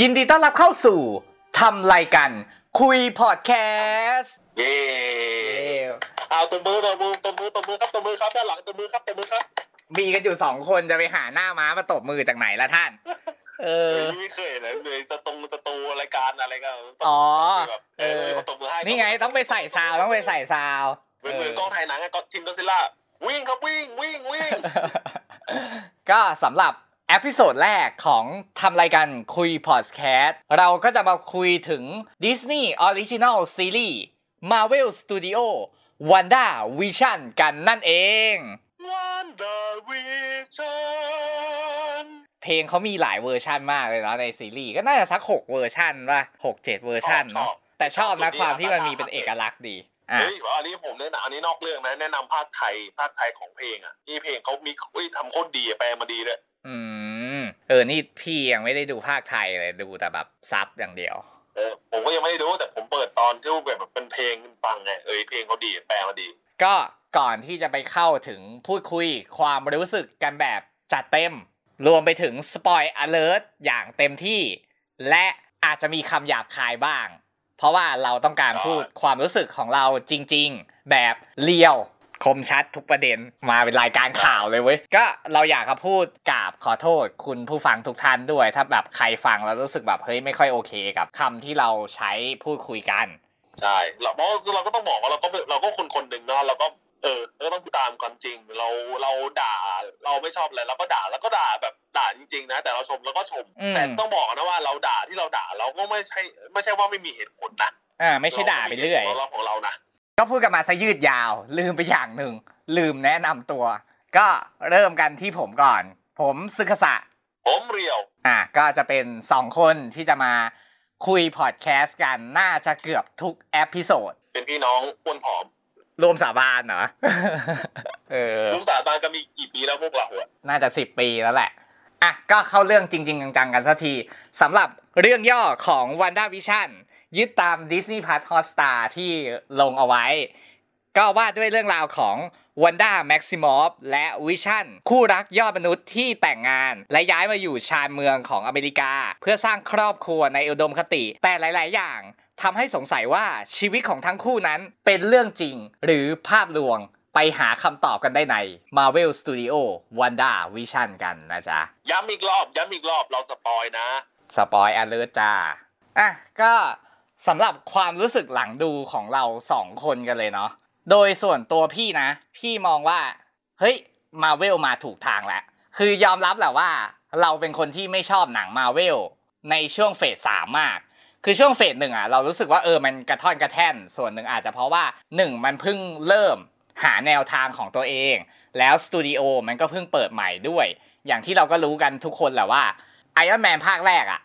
ยินดีต้อนรับเข้าสู่ทำรายกัน คุยพอดแคสต์เย้เอาตัวมือตัวมือตัวมือตัวมือครับตัวมือครับด้านหลังตัวมือครับตัวมือครับ มีกันอยู่สองคนจะไปหาหน้าม้ามาตบมือจากไหนละท่าน เออไม่เคยเลยเลยจะตรงจะตูรายการอะไรก็อ๋อแบบเออตัวมือให้นี่ไงต้องไปใส่ซาวต้องไปใส่ซาวเหมือนเหมือนกล้องถ่ายหนังอะก็ทิมก็ซิล่าวิ่งครับวิ่งวิ่งวิ่งก็สำหรับ episode แรกของทำรายการคุยพอดแคสต์เราก็จะมาคุยถึง Disney Original Series Marvel Studio WandaVision กันนั่นเอง WandaVisionเพลงเขามีหลายเวอร์ชันมากเลยเนาะในซีรีส์ก็น่าจะสักหกเวอร์ชันป่ะหกเจ็ดเวอร์ชันเนาะแต่ชอบนะความที่มันมีเป็นเอกลักษณ์ดีอะ เฮ้ยอันนี้ผมแนะนำอันนี้นอกเรื่องนะแนะนำภาคไทยภาคไทยของเพลงอะนี่เพลงเขามีอุ้ยทำโคตรดีอะแปลมาดีเลยอืมเออนี่พี่ยังไม่ได้ดูภาคไทยเลยดูแต่แบบซับอย่างเดียวเออผมก็ยังไม่ได้ดูแต่ผมเปิดตอนที่แบบเป็นเพลงฟังไงเออเพลงเขาดีแปลมาดี ก็ก่อนที่จะไปเข้าถึงพูดคุยความรู้สึกกันแบบจัดเต็ม รวมไปถึงสปอยอเลิร์อย่างเต็มที่ และอาจจะมีคำหยาบคายบ้าง เพราะว่าเราต้องการพูดความรู้สึกของเราจริง ๆ แบบเลียวคมชัดทุกประเด็นมาเป็นรายการข่าวเลยเว้ย ก็เราอยากจะพูดกราบขอโทษคุณผู้ฟังทุกท่านด้วย ถ้าแบบใครฟังแล้วรู้สึกแบบเฮ้ยไม่ค่อยโอเคกับคำที่เราใช้พูดคุยกัน ใช่เราเพราะเราก็ต้องบอกว่าเราก็เราก็คนคนหนึ่งเนาะเราก็เออเราก็ต้องตามความจริงเราเราด่าเราไม่ชอบอะไรเราก็ด่าแล้วก็ นะแต่เราชมแล้วก็ชมอืมแต่ต้องบอกนะว่าเราด่าที่เราด่าเราก็ไม่ใช่ไม่ใช่ว่าไม่มีเหตุผลนะอ่าไม่ใช่ด่าไปเรื่อยของเราของเรานะก็พูดกันมาซะยืดยาว ลืมไปอย่างหนึ่งลืมแนะนำตัว ก็เริ่มกันที่ผมก่อน ผมซึกษะผมเรียว อะก็จะเป็นสองคนที่จะมาคุยพอดแคสต์กันน่าจะเกือบทุก episodeเป็นพี่น้องอ้วนผอมร่วมสาบานเหรอเออลุงสาบานก็มีกี่ปีแล้วพวกเราอะน่าจะสิบปีแล้วแหละ อะก็เข้าเรื่องจริง ๆ จังๆ กันสักทีสำหรับเรื่องย่อของ WandaVision ยึดตาม Disney Plus Hotstar ที่ลงเอาไว้ ก็ว่าด้วยเรื่องราวของวันด้าแม็กซิมอฟและวิชั่น คู่รักยอดมนุษย์ที่แต่งงาน และย้ายมาอยู่ชานเมืองของอเมริกา เพื่อสร้างครอบครัวในอุดมคติ แต่หลาย ๆ อย่างทำให้สงสัยว่าชีวิตของทั้งคู่นั้นเป็นเรื่องจริงหรือภาพลวง ไปหาคำตอบกันได้ใน Marvel Studio WandaVision กันนะจ๊ะ ย้ำอีกรอบ ย้ำอีกรอบเรา spoil นะ สปอยอเลอร์จ้า อะ ก็สำหรับความรู้สึกหลังดูของเราสองคนกันเลยเนาะ โดยส่วนตัวพี่นะ พี่มองว่า เฮ้ยมาเวลมาถูกทางแล้ว คือยอมรับแหละว่า เราเป็นคนที่ไม่ชอบหนังมาเวลในช่วงเฟสสามมาก คือช่วงเฟสหนึ่งอะเรารู้สึกว่าเออมันกระท่อนกระแท่น ส่วนหนึ่งอาจจะเพราะว่าหนึ่งมันเพิ่งเริ่ม หาแนวทางของตัวเอง แล้วสตูดิโอมันก็เพิ่งเปิดใหม่ด้วย อย่างที่เราก็รู้กันทุกคนแหละว่าไอรอนแมนภาคแรกอะ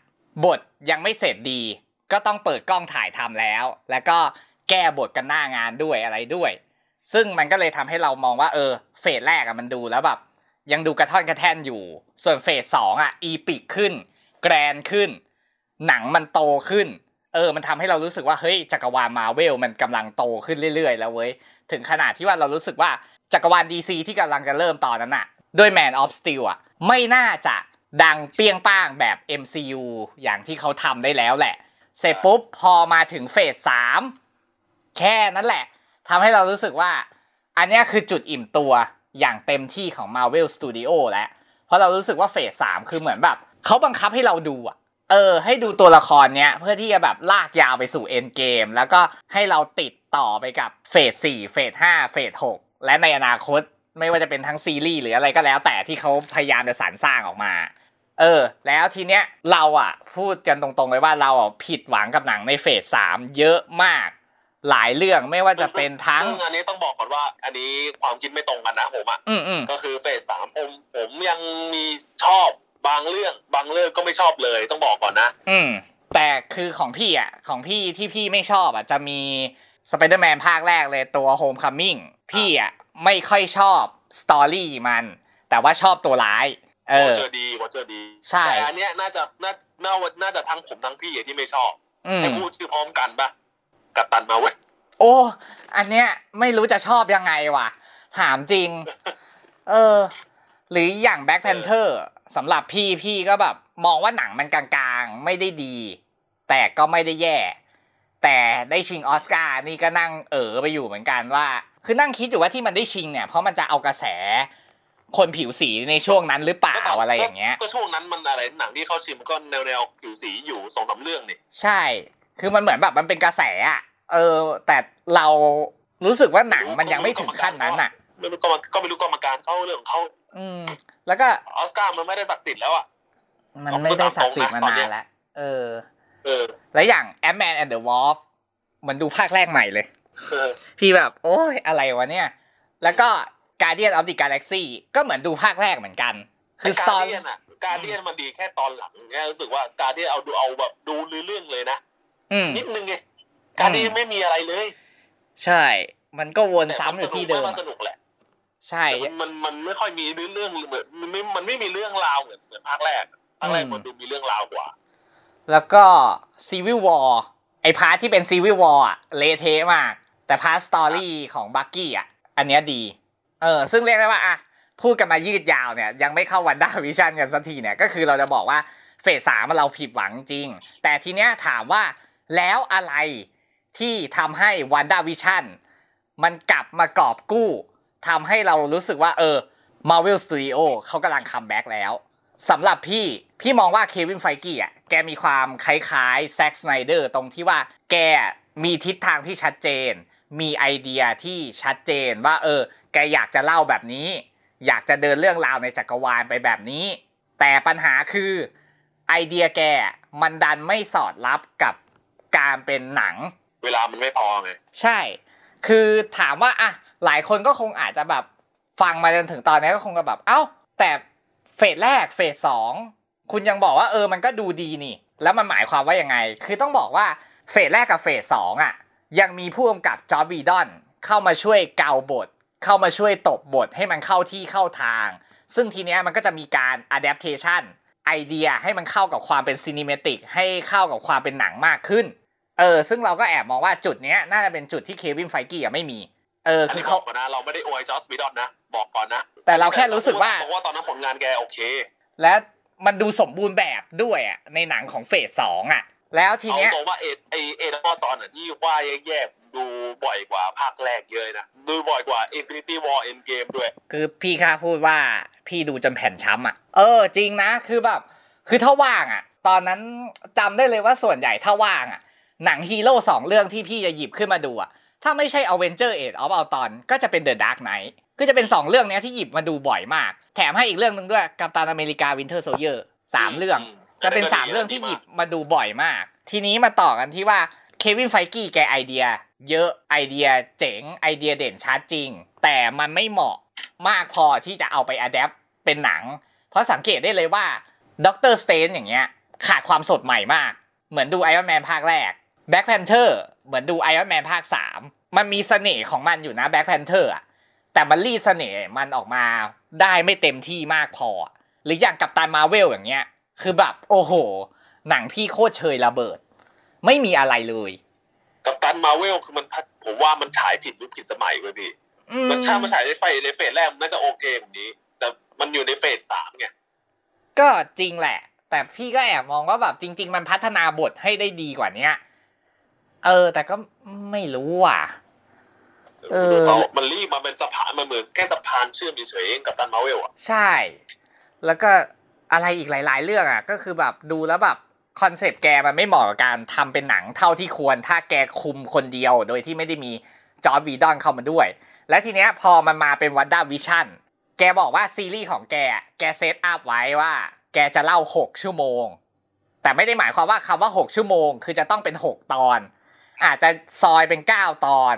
บทยังไม่เสร็จดี ก็ต้องเปิดกล้องถ่ายทำแล้ว แล้วก็แก้บทกันหน้างานด้วยอะไรด้วย ซึ่งมันก็เลยทำให้เรามองว่าเออเฟสแรกอะมันดูแล้วแบบยังดูกระท่อนกระแท่นอยู่ ส่วนเฟสสองอะอีปิกขึ้น แกรนขึ้น หนังมันโตขึ้น เออ มันทำให้เรารู้สึกว่า เฮ้ย จักรวาลมาเวลมันกำลังโตขึ้นเรื่อยๆ แล้วเว้ย ถึงขนาดที่ว่าเรารู้สึกว่าจักรวาล DC ที่กำลังจะเริ่มตอนนั้นอะด้วย Man of Steel อะไม่น่าจะดังเปี้ยงป้างแบบ MCU อย่างที่เขาทำได้แล้วแหละ เสร็จปุ๊บพอมาถึงเฟสสามแค่นั้นแหละทำให้เรารู้สึกว่า อันนี้คือจุดอิ่มตัวอย่างเต็มที่ของ Marvel Studio แล้ว เพราะเรารู้สึกว่าเฟสสามคือเหมือนแบบเขาบังคับให้เราดูอะ เออ ให้ดูตัวละครเนี้ยเพื่อที่จะแบบลากยาวไปสู่เอ็นเกม แล้วก็ให้เราติดต่อไปกับเฟสสี่เฟสห้าเฟสหกและในอนาคตไม่ว่าจะเป็นทั้งซีรีส์หรืออะไรก็แล้ว แต่ที่เขาพยายามจะสรรสร้างออกมา เออ แล้วทีเนี้ยเราอะ พูดกันตรงๆเลยว่าเราอะผิดหวังกับหนังในเฟสสามเยอะมาก หลายเรื่องไม่ว่าจะเป็นทั้ง ซึ่งอันนี้ต้องบอกก่อนว่า อันนี้ความคิดไม่ตรงกันนะผมอะอืมอืมก็คือเฟสสามผมผมยังมีชอบ บางเรื่องบางเรื่องก็ไม่ชอบเลยต้องบอกก่อนนะ อืม แต่คือของพี่อะ ของพี่ที่พี่ไม่ชอบอะ จะมีสไปเดอร์แมนภาคแรกเลยตัว Homecoming พี่อะ ไม่ค่อยชอบ story มัน แต่ว่าชอบตัวร้าย เอวออเจอดีวอเจอดี ใช่ แต่อันเนี้ยน่าจะน่าน่าน่าจะทั้งผมทั้งพี่อะที่ไม่ชอบอืมให้พูดชื่อพร้อมกันปะกัปตันมาเว้ยโอ้อันเนี้ยไม่รู้จะชอบยังไงวะถามจริง เออ หรืออย่าง Black Panther สำหรับพี่พี่ก็แบบ มองว่าหนังมันกลางๆ ไม่ได้ดี แต่ก็ไม่ได้แย่ แต่ได้ชิงออสการ์นี่ก็นั่งเออไปอยู่เหมือนกันว่า คือนั่งคิดอยู่ว่าที่มันได้ชิงเนี่ยเพราะมันจะเอากระแส คนผิวสีในช่วงนั้นหรือเปล่าก็ตบอะไรอย่างเงี้ย ก็ช่วงนั้นมันอะไรหนังที่เข้าชิงก็แนวแนวๆผิวสีอยู่สองสามเรื่องนี่ใช่ คือมันเหมือนแบบมันเป็นกระแสอะเออ แต่เรารู้สึกว่าหนังมันยังไม่ถึงขั้นนั้นอะ ไม่รู้ก็มาก็ไม่รู้กรรมการเขาเรื่องของเขาอืม แล้วก็ออสการ์มันไม่ได้ศักดิ์สิทธิ์แล้วอะมันไม่ได้ศักดิ์สิทธิ์มาตั้งนานเนี้ยแล้วเออ เออ แล้วอย่าง Ant-Man and the Wasp มันดูภาคแรกใหม่เลยเออพี่แบบ โอ้ยอะไรวะเนี่ย แล้วก็ Guardian of the Galaxy ก็เหมือนดูภาคแรกเหมือนกัน คือ Guardian อะGuardian มันดีแค่ตอนหลังแค่รู้สึกว่า Guardian เอาดูเอาแบบดูเรื่องเลยนะอืมนิดนึงไง Guardian ไม่มีอะไรเลย ใช่ มันก็วนแต่ซ้ำอยู่ที่เดิมมันสนุกแหละ ใช่แต่มันมันมันไม่ค่อยมีเรื่องเรื่องเหมือนมันไม่มันไม่มีเรื่องราวเหมือนเหมือนภาคแรกภาคแรกอืมมันดูมีเรื่องราวกว่า แล้วก็ Civil War ไอ part ที่เป็น Civil War อะเละเทะมาก แต่ part story ของ Bucky อะอันเนี้ยดี เออ ซึ่งเรียกได้ว่าอะพูดกันมายืดยาวเนี่ย ยังไม่เข้า WandaVision กันสักทีเนี่ย ก็คือเราจะบอกว่าเฟสสามเราผิดหวังจริง แต่ทีเนี้ยถามว่าแล้วอะไรที่ทำให้ WandaVision มันกลับมากอบกู้ ทำให้เรารู้สึกว่าเออ Marvel Studio เขากำลัง comeback แล้วสำหรับพี่พี่มองว่า Kevin Feige อะแกมีความคล้ายๆ Zack Snyder ตรงที่ว่าแกมีทิศทางที่ชัดเจน มีไอเดียที่ชัดเจนว่าเออ แกอยากจะเล่าแบบนี้ อยากจะเดินเรื่องราวในจักรวาลไปแบบนี้ แต่ปัญหาคือไอเดียแกมันดันไม่สอดรับกับการเป็นหนัง เวลามันไม่พอไงใช่ คือถามว่าอะ หลายคนก็คงอาจจะแบบฟังมาจนถึงตอนนี้ก็คงจะแบบเอ้า แต่เฟสแรกเฟสสองคุณยังบอกว่าเออมันก็ดูดีนี่ แล้วมันหมายความว่ายังไง คือต้องบอกว่าเฟสแรกกับเฟสสองอะยังมีผู้กำกับ Joss Whedon เข้ามาช่วยเกลาบท เข้ามาช่วยตบบทให้มันเข้าที่เข้าทาง ซึ่งทีเนี้ยมันก็จะมีการ adaptation ไอเดียให้มันเข้ากับความเป็น cinematic ให้เข้ากับความเป็นหนังมากขึ้น เออ ซึ่งเราก็แอบมองว่าจุดเนี้ยน่าจะเป็นจุดที่ Kevin Feige อะไม่มี เอออันคือนี้บเขาอกก่อนนะเราไม่ได้อวยจอสบิดอนะบอกก่อนนะแต่เราแค่รู้สึกว่าบอกว่าตอนนั้นผลงานแกโอเค และมันดูสมบูรณ์แบบด้วยอะในหนังของเฟสสองอะ แล้วทีเอาเนี้ยตรงว่าเอไอเอดตอนน่ะที่ว่าแย่ๆดูบ่อยกว่าภาคแรกเยอะนะดูบ่อยกว่า Infinity War Endgame ด้วย คือพี่ค่าพูดว่าพี่ดูจนแผ่นช้ำอะ เออจริงนะคือแบบ คือถ้าว่างอะ ตอนนั้นจำได้เลยว่าส่วนใหญ่ถ้าว่างอะ หนังฮีโร่สองเรื่องที่พี่จะหยิบขึ้นมาดูอะ ถ้าไม่ใช่ Avenger Age of Ultron ก็จะเป็น The Dark Knight ก็จะเป็นสองเรื่องเนี้ยที่หยิบมาดูบ่อยมาก แถมให้อีกเรื่องหนึ่งด้วย Captain America Winter Soldier สามเรื่องอืมจะเป็นสามเรื่องที่หยิบมาดูบ่อยมาก ทีนี้มาต่อกันที่ว่า Kevin Feige แกไอเดีย เยอะไอเดียเจ๋งไอเดียเด่นชัดจริง แต่มันไม่เหมาะมากพอที่จะเอาไป adapt เป็นหนัง เพราะสังเกตได้เลยว่า Doctor Strange อย่างเงี้ยขาดความสดใหม่มาก เหมือนดู Iron Man ภาคแรก Black Panther เหมือนดู Iron Man ภาค3มันมีเสน่ห์ของมันอยู่นะ Black Panther อะแต่มันรีดเสน่ห์มันออกมาได้ไม่เต็มที่มากพอ หรืออย่าง Captain Marvel อย่างเงี้ย คือแบบ โอ้โห หนังพี่โคตรเชยระเบิด ไม่มีอะไรเลย Captain Marvel คือมันผมว่ามันฉายผิดยุคผิดสมัยเว้ยพี่อืมันถ้ามันฉายในไฟใน phase แรกมันน่าจะโอเคกว่านี้ แต่มันอยู่ใน phase สามไงก็จริงแหละ แต่พี่ก็แอบมองว่าแบบจริง ๆ มันพัฒนาบทให้ได้ดีกว่าเนี้ย เออ แต่ก็ไม่รู้อะเออเขามันรีบมาเป็นสะพานมันเหมือนแค่สะพานเชื่อมเฉยๆเอง Captain Marvel อะใช่ แล้วก็อะไรอีกหลาย ๆ เรื่องอะ ก็คือแบบดูแล้วแบบคอนเซปต์แกมันไม่เหมาะกับการทำเป็นหนังเท่าที่ควร ถ้าแกคุมคนเดียว โดยที่ไม่ได้มี Joss Whedon เข้ามาด้วย และทีเนี้ยพอมันมาเป็น WandaVisionแกบอกว่าซีรีส์ของแกอะแก set up ไว้ว่า แกจะเล่า 6 ชั่วโมง แต่ไม่ได้หมายความว่าคำว่า 6 ชั่วโมง คือจะต้องเป็น 6 ตอน อาจจะซอยเป็น 9 ตอน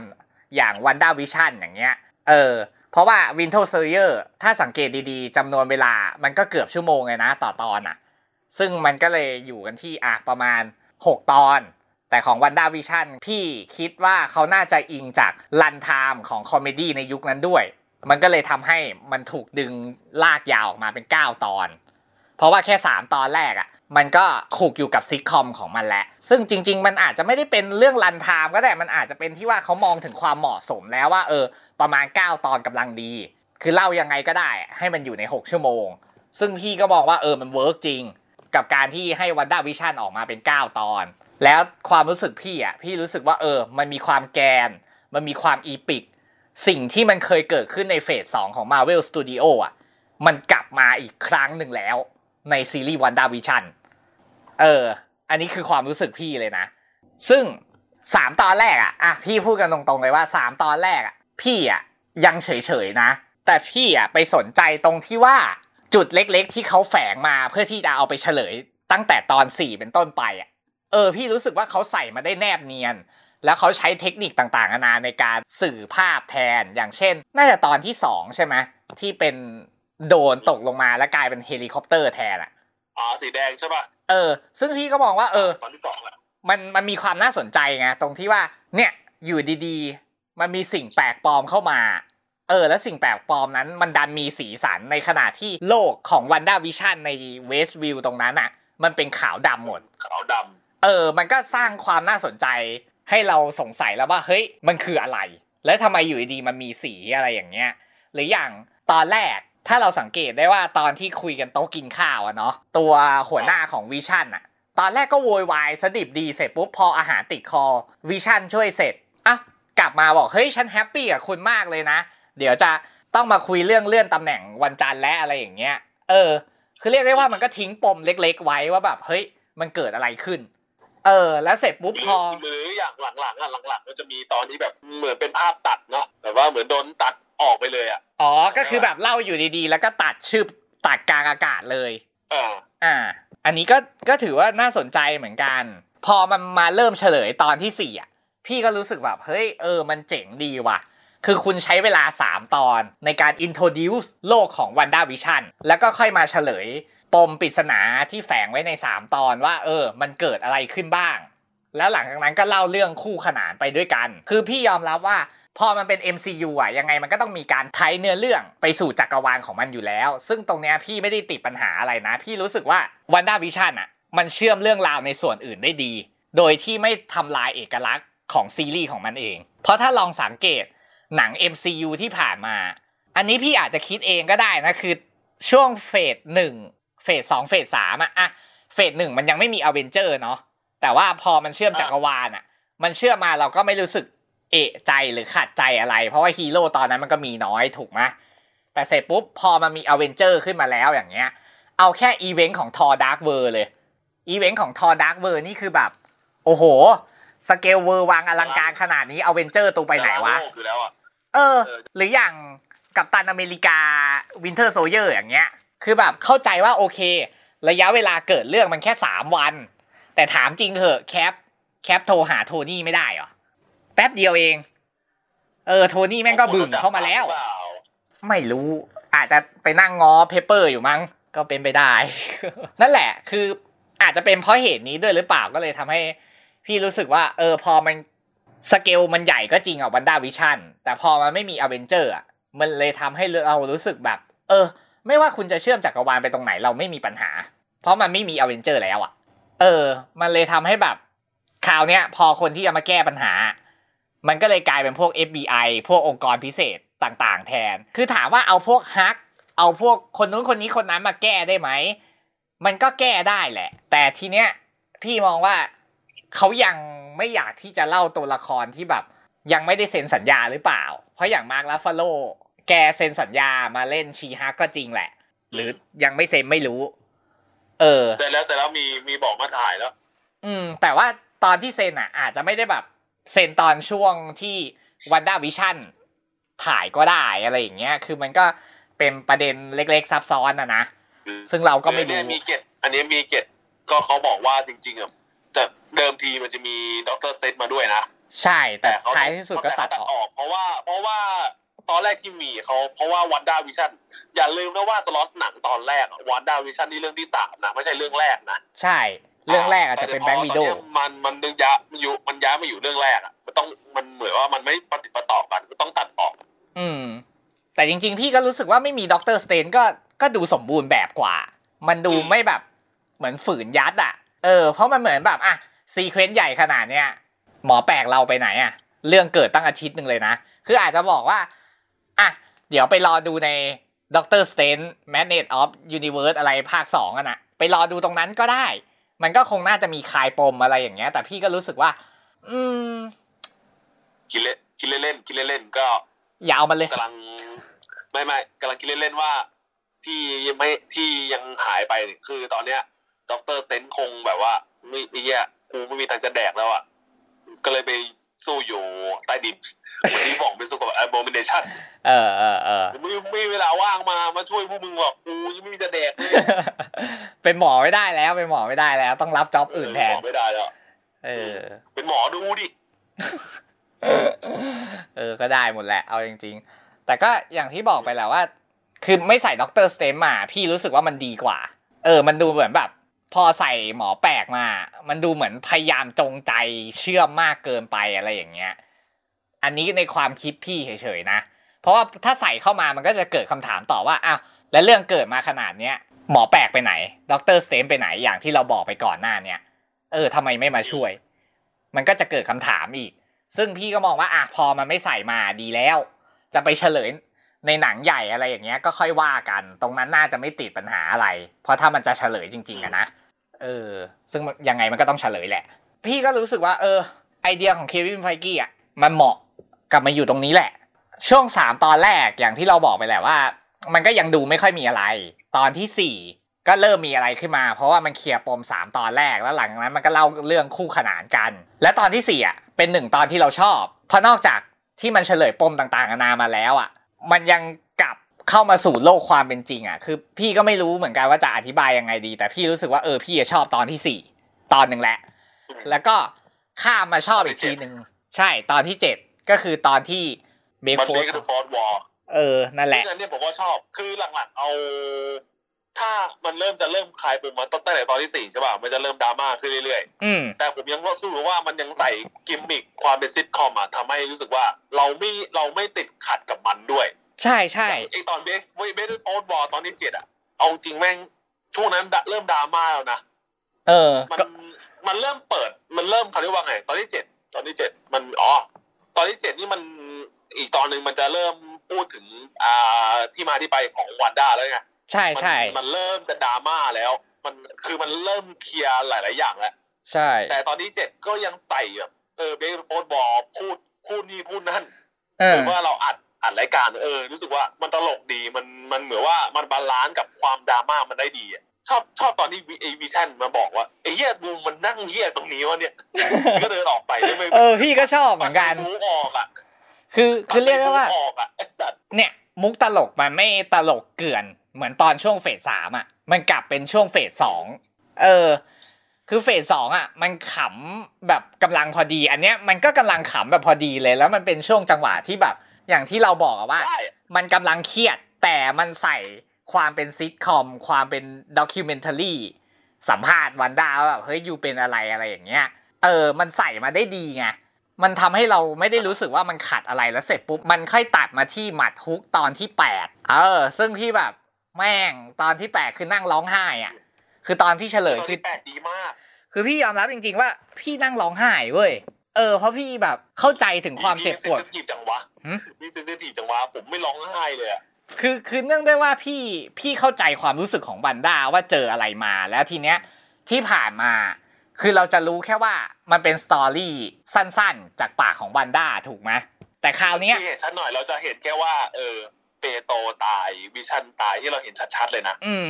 อย่าง WandaVision อย่างเงี้ย เออ เพราะว่า Winter Soldier ถ้าสังเกตดีๆจำนวนเวลามันก็เกือบชั่วโมงเลยนะ ต่อตอนอะ ซึ่งมันก็เลยอยู่กันที่อะประมาณ 6 ตอน แต่ของ WandaVision พี่คิดว่าเขาน่าจะอิงจากruntime ของ comedy ในยุคนั้นด้วย มันก็เลยทำให้มันถูกดึงลากยาวออกมาเป็น 9 ตอน เพราะว่าแค่ 3 ตอนแรกอะ่ะ มันก็ถูกอยู่กับซิทคอมของมันแหละ ซึ่งจริง ๆ มันอาจจะไม่ได้เป็นเรื่อง runtime ก็ได้ มันอาจจะเป็นที่ว่าเขามองถึงความเหมาะสมแล้วว่า เออ ประมาณ 9 ตอนกำลังดี คือเล่ายังไงก็ได้ ให้มันอยู่ใน 6 ชั่วโมง ซึ่งพี่ก็มองว่าเออมัน work จริง กับการที่ให้ WandaVision ออกมาเป็น 9 ตอน แล้วความรู้สึกพี่อะ พี่รู้สึกว่าเออ มันมีความแกน มันมีความอีปิก สิ่งที่มันเคยเกิดขึ้นในเฟสสองของ Marvel Studio อะ มันกลับมาอีกครั้งหนึ่งแล้ว ในซีรีส์วันดาวิชันเออ อันนี้คือความรู้สึกพี่เลยนะ ซึ่งสามตอนแรกอะอะพี่พูดกันตรงๆเลยว่าสามตอนแรกอะพี่อะยังเฉยๆนะ แต่พี่อะไปสนใจตรงที่ว่าจุดเล็กๆ ที่เขาแฝงมาเพื่อที่จะเอาไปเฉลย ตั้งแต่ตอนสี่เป็นต้นไปอะเออ พี่รู้สึกว่าเขาใส่มาได้แนบเนียน แล้วเขาใช้เทคนิคต่างๆนานาในการสื่อภาพแทนอย่างเช่น น่าจะตอนที่สองใช่ไหมที่เป็น โดรนตกลงมาแล้วกลายเป็นเฮลิคอปเตอร์แทนอะอ๋อสีแดงใช่ป่ะเออ ซึ่งพี่ก็มองว่า เออตอนที่สองแหละมันมันมีความน่าสนใจไงตรงที่ว่า เนี่ย อยู่ดีๆ มันมีสิ่งแปลกปลอมเข้ามา เออ แล้วสิ่งแปลกปลอมนั้น มันดันมีสีสันในขณะที่โลกของ WandaVision ในWestview ตรงนั้นอะ มันเป็นขาวดำหมด ขาวดเออ มันก็สร้างความน่าสนใจให้เราสงสัยแล้วว่า เฮ้ย มันคืออะไร แล้วทำไมอยู่ดีๆมันมีสีอะไรอย่างเงี้ย หรืออย่างตอนแรก ถ้าเราสังเกตได้ว่าตอนที่คุยกันโต๊ะกินข้าวอะเนาะตัวหัวหน้าของ Vision อะตอนแรกก็โวยวายซะดิบดีเสร็จปุ๊บพออาหารติดคอ Vision ช่วยเสร็จอะกลับมาบอกเฮ้ยฉัน happy กับคุณมากเลยนะ เดี๋ยวจะต้องมาคุยเรื่องเลื่อนตำแหน่งวันจันทร์และอะไรอย่างเงี้ย เออ คือเรียกได้ว่ามันก็ทิ้งปมเล็ก ๆ ไว้ว่าแบบเฮ้ยมันเกิดอะไรขึ้น เออ แล้วเสร็จปุ๊บำพอหรืออย่างหลังๆอะหลังๆมันจะมีตอนที่แบบเหมือนเป็นภาพตัดเนาะแบบว่าเหมือนโดนตัด ออกไปเลยอะอ๋อก็คือแบบเล่าอยู่ดีๆ แล้วก็ตัดชื่อตัดกลางอากาศเลยเอออ่า อันนี้ก็ก็ถือว่าน่าสนใจเหมือนกัน พอมันมาเริ่มเฉลยตอนที่สี่อะพี่ก็รู้สึกแบบเฮ้ยเออมันเจ๋งดีว่ะ คือคุณใช้เวลา 3 ตอนในการ introduce โลกของ Wanda Vision แล้วก็ค่อยมาเฉลยปมปริศนาที่แฝงไว้ใน 3 ตอนว่า เออ มันเกิดอะไรขึ้นบ้าง แล้วหลังจากนั้นก็เล่าเรื่องคู่ขนานไปด้วยกัน คือพี่ยอมรับว่า พอมันเป็น MCU อะยังไงมันก็ต้องมีการไทยเนื้อเรื่องไปสู่จักรวาลของมันอยู่แล้ว ซึ่งตรงเนี้ยพี่ไม่ได้ติดปัญหาอะไรนะ พี่รู้สึกว่า Wanda Vision อะมันเชื่อมเรื่องราวในส่วนอื่นได้ดี โดยที่ไม่ทำลายเอกลักษณ์ของซีรีส์ของมันเอง เพราะถ้าลองสังเกตหนัง MCU ที่ผ่านมา อันนี้พี่อาจจะคิดเองก็ได้นะคือช่วง phase หนึ่ง phase สอง phase สามอะอะ phase หนึ่งมันยังไม่มีอเวนเจอร์เนาะแต่ว่าพอมันเชื่อมจักรวาลอะมันเชื่อมมาเราก็ไม่รู้สึก เอะใจหรือขัดใจอะไร เพราะว่าฮีโร่ตอนนั้นมันก็มีน้อยถูกไหมแต่เสร็จปุ๊บพอมันมีอเวนเจอร์ขึ้นมาแล้วอย่างเงี้ย เอาแค่อีเวนต์ของ Thor Dark World เลย อีเวนต์ของ Thor Dark World นี่คือแบบ โอ้โห สเกลเวอร์วางอลังการขนาดนี้อเวนเจอร์ตัวไปไหนวะโลกอยู่แล้วอะเออเออ หรืออย่าง Captain America Winter Soldier อย่างเงี้ย คือแบบเข้าใจว่าโอเค ระยะเวลาเกิดเรื่องมันแค่สามวัน แต่ถามจริงเหอะ Cap Cap โทรหา Tony ไม่ได้เหรอ แป๊บเดียวเอง เออ Tony แม่งก็บึ่งเข้ามาแล้วเปล่าไม่รู้อาจจะไปนั่งง้อ Pepper อยู่มั้ง ก็เป็นไปได้ นั่นแหละ คืออาจจะเป็นเพราะเหตุนี้ด้วยหรือเปล่าก็เลยทำให้ พี่รู้สึกว่า เออ พอมันสเกลมันใหญ่ก็จริงอะ WandaVision แต่พอมันไม่มีอเวนเจอร์อะมันเลยทำให้เรารู้สึกแบบ เออ ไม่ว่าคุณจะเชื่อมจักรวาลไปตรงไหนเราไม่มีปัญหา เพราะมันไม่มีอเวนเจอร์แล้วอะ เออ มันเลยทำให้แบบคราวเนี้ย พอคนที่จะมาแก้ปัญหา มันก็เลยกลายเป็นพวก FBI พวกองค์กรพิเศษต่างๆ แทน คือถามว่าเอาพวกฮัก เอาพวกคนนู้นคนนี้คนนั้นมาแก้ได้ไหม มันก็แก้ได้แหละ แต่ทีเนี้ยพี่มองว่าเขายังไม่อยากที่จะเล่าตัวละครที่แบบ ยังไม่ได้เซ็นสัญญาหรือเปล่า เพราะอย่างมาร์คลาฟาโลแกเซ็นสัญญามาเล่นชีฮักก็จริงแหละ หรือยังไม่เซ็นไม่รู้ เออเสร็จแล้วเสร็จแล้วมีมีบอกมาถ่ายแล้ว อืม แต่ว่าตอนที่เซ็นอะ อาจจะไม่ได้แบบ เซ็นตอนช่วงที่ WandaVision ถ่ายก็ได้อะไรอย่างเงี้ย คือมันก็เป็นประเด็นเล็กๆซับซ้อนอะนะ ซึ่งเราก็ไม่รู้เนี่ยมีเกร็ดอันนี้มีเกร็ดก็เขาบอกว่าจริงๆอะแต่เดิมทีมันจะมี Doctor Strange มาด้วยนะ ใช่ แต่เขาท้ายที่สุดก็ตัดออก เพราะว่า เพราะว่าตอนแรกที่มีเขาเพราะว่า WandaVision อย่าลืมนะว่าสล็อตหนังตอนแรก WandaVision นี่เรื่องที่สามนะ ไม่ใช่เรื่องแรกนะ ใช่ เรื่องแรกอาจจะเป็น Black Widow ตอนเนี้ยมันมันดึงย้ายมันอยู่มันย้ายมาอยู่เรื่องแรกอะมันต้องมันเหมือนว่ามันไม่ปะติดปะต่อกันก็ต้องตัดออก อืม แต่จริง ๆ พี่ก็รู้สึกว่าไม่มี Doctor Strange ก็ก็ดูสมบูรณ์แบบกว่า มันดูอืมไม่แบบเหมือนฝืนยัดอะ เออ เพราะมันเหมือนแบบอะ sequence ใหญ่ขนาดเนี้ยหมอแปลกเราไปไหนอะ เรื่องเกิดตั้งอาทิตย์หนึ่งเลยนะ คืออาจจะบอกว่าอะเดี๋ยวไปรอดูในด็อกเตอร์สเตนแม g เนตออฟยูนิเวิร์สอะไรภาคสองกันนะไปรอดูตรงนั้นก็ได้ มันก็คงน่าจะมีคลายปมอะไรอย่างเงี้ย แต่พี่ก็รู้สึกว่า อืมคิดเล่นคิดเล่นๆคิดเล่นๆก็ อย่าเอามันเลยกำลัง ไม่ไม่กำลังคิดเล่นๆว่า ที่ยังไม่ที่ยังหายไปเนี่ยคือตอนเนี้ย Doctor Strange คงแบบว่าไม่ไอ้เหี้ยกูไม่มีทางจะแดกแล้วอะก็เลยไปสู้อยู่ใต้ดิน เหมือนที่บอกไปสู้กับ Abomination เออเออเออไม่ไม่มีเวลาว่างมามาช่วยพวกมึงหรอกกูยังไม่มีจะแดกเลยเป็นหมอไม่ได้แล้วเป็นหมอไม่ได้แล้ว ต้องรับจ็อบอื่นแทนบอกไม่ได้แล้วเออ เป็นหมอดูดิเออก็ได้หมดแหละเอาจริง ๆ แต่ก็อย่างที่บอกไปแหละว่า คือไม่ใส่ Doctor Strange มา พี่รู้สึกว่ามันดีกว่า เออ มันดูเหมือนแบบ พอใส่หมอแปลกมา มันดูเหมือนพยายามจงใจเชื่อมมากเกินไปอะไรอย่างเงี้ย อันนี้ในความคิดพี่เฉยๆนะ เพราะว่าถ้าใส่เข้ามามันก็จะเกิดคำถามต่อว่าอ้าวแล้วเรื่องเกิดมาขนาดเนี้ยหมอแปลกไปไหน Doctor Strange ไปไหนอย่างที่เราบอกไปก่อนหน้าเนี้ยเออทำไมไม่มาช่วย มันก็จะเกิดคำถามอีก ซึ่งพี่ก็มองว่าอะพอมันไม่ใส่มาดีแล้ว จะไปเฉลยในหนังใหญ่อะไรอย่างเงี้ยก็ค่อยว่ากัน ตรงนั้นน่าจะไม่ติดปัญหาอะไร เพราะถ้ามันจะเฉลยจริงๆอะนะเออ ซึ่งยังไงมันก็ต้องเฉลยแหละ พี่ก็รู้สึกว่า เออ ไอเดียของเควินไฟกี้อะมันเหมาะ กลับมาอยู่ตรงนี้แหละ ช่วงสามตอนแรกอย่างที่เราบอกไปแหละว่า มันก็ยังดูไม่ค่อยมีอะไร ตอนที่สี่ก็เริ่มมีอะไรขึ้นมา เพราะว่ามันเคลียร์ปมสามตอนแรกแล้วหลังนั้นมันก็เล่าเรื่องคู่ขนานกัน และตอนที่สี่อะเป็นหนึ่งตอนที่เราชอบ เพราะนอกจากที่มันเฉลยปมต่างๆนานามาแล้วอะ มันยังกลับเข้ามาสู่โลกความเป็นจริงอะ คือพี่ก็ไม่รู้เหมือนกันว่าจะอธิบายยังไงดี แต่พี่รู้สึกว่าเออพี่ชอบตอนที่สี่ตอนหนึ่งแหละ แล้วก็ข้ามมาชอบอีกทีหนึ่งใช่ตอนที่เจ็ด ก็คือตอนที่เบมันโฟใช้กับฟอร์ดวอลเออ นั่นแหละซึ่งอันเนี้ยผมก็ชอบ คือหลังๆเอา ถ้ามันเริ่มจะเริ่มคลายปมมาตั้งแต่ตอนที่สี่ใช่ป่ะ มันจะเริ่มดราม่าขึ้นเรื่อยอืมๆแต่ผมยังรู้สึกว่ามันยังใส่กิมมิคความเป็นซิทคอมอะทำให้รู้สึกว่าเราไม่เราไม่ติดขัดกับมันด้วย ใช่ใช่ไอตอน break break fourth wall ตอนที่เจ็ดอะเอาจริงแม่งช่วงนั้นเริ่มดราม่าแล้วนะ เออ มันก็มันเริ่มเปิด มันเริ่มเขาเรียกว่าไง ตอนที่เจ็ด ตอนที่เจ็ด มัน อ๋อ ตอนที่เจ็ดนี่มันอีกตอนหนึ่งมันจะเริ่มพูดถึงอ่าที่มาที่ไปของวันด้าแล้วไงใช่มันใช่มันเริ่มจะดราม่าแล้ว มันคือมันเริ่มเคลียร์หลาย ๆ อย่างแล้วใช่ แต่ตอนที่เจ็ดก็ยังใส่แบบเออ break fourth wall พูดพูดนี่พูดนั่นเอหอรือว่าเราอัดอัดรายการเออ รู้สึกว่ามันตลกดีมันมันเหมือนว่ามัน balance กับความดราม่ามันได้ดีอะ ชอบชอบตอนที่ไอวิชั่นมาบอกว่าไอ้เฮียบูมมันนั่งเฮียตรงนี้วะเนี่ย ก็เดินออกไปได้ไหมเออพี่ก็ชอบเหมือนกันมูออกอะคือคือเรียกได้ว่าปัดไปมูออกอะไอ้สัตว์เนี่ย มุกตลกมันไม่ตลกเกลื่อน เหมือนตอนช่วงเฟสสามอะ มันกลับเป็นช่วงเฟสสองเออ คือเฟสสองอะ มันขำแบบกำลังพอดี อันเนี้ยมันก็กำลังขำแบบพอดีเลย แล้วมันเป็นช่วงจังหวะที่แบบ อย่างที่เราบอกอะว่าได้มันกำลังเครียดแต่มันใส่ ความเป็นซิทคอม ความเป็นด็อกิเมนทารีสัมภาษณ์วันดาว่าแบบเฮ้ยยูเป็นอะไรอะไรอย่างเงี้ย เออ มันใส่มาได้ดีไง มันทำให้เราไม่ได้รู้สึกว่ามันขัดอะไรแล้วเสร็จปุ๊บ มันค่อยตัดมาที่หมัดฮุกตอนที่แปดเออ ซึ่งพี่แบบแม่งตอนที่แปดคือนั่งร้องไห้อะ คือตอนที่เฉลยตอนคือที่แปดดีมาก คือพี่ยอมรับจริง ๆ ว่าพี่นั่งร้องไห้เว้ยเออเพราะพี่แบบเข้าใจถึงความเจ็บปวดมีเซนซิทีฟจังวะหืมมีเซนซิทีฟจังวะผมไม่ร้องไห้เลยอะ คือคือเนื่องด้วยว่าพี่พี่เข้าใจความรู้สึกของบันด้าว่าเจออะไรมาแล้วทีเนี้ยที่ผ่านมาคือเราจะรู้แค่ว่ามันเป็นสตอรี่สั้นๆ จากปากของบันด้าถูกไหมแต่คราวเนี้ยที่เห็นชัดหน่อยเราจะเห็นแค่ว่า เออ Pietro ตาย Vision ตายที่เราเห็นชัดๆเลยนะอืม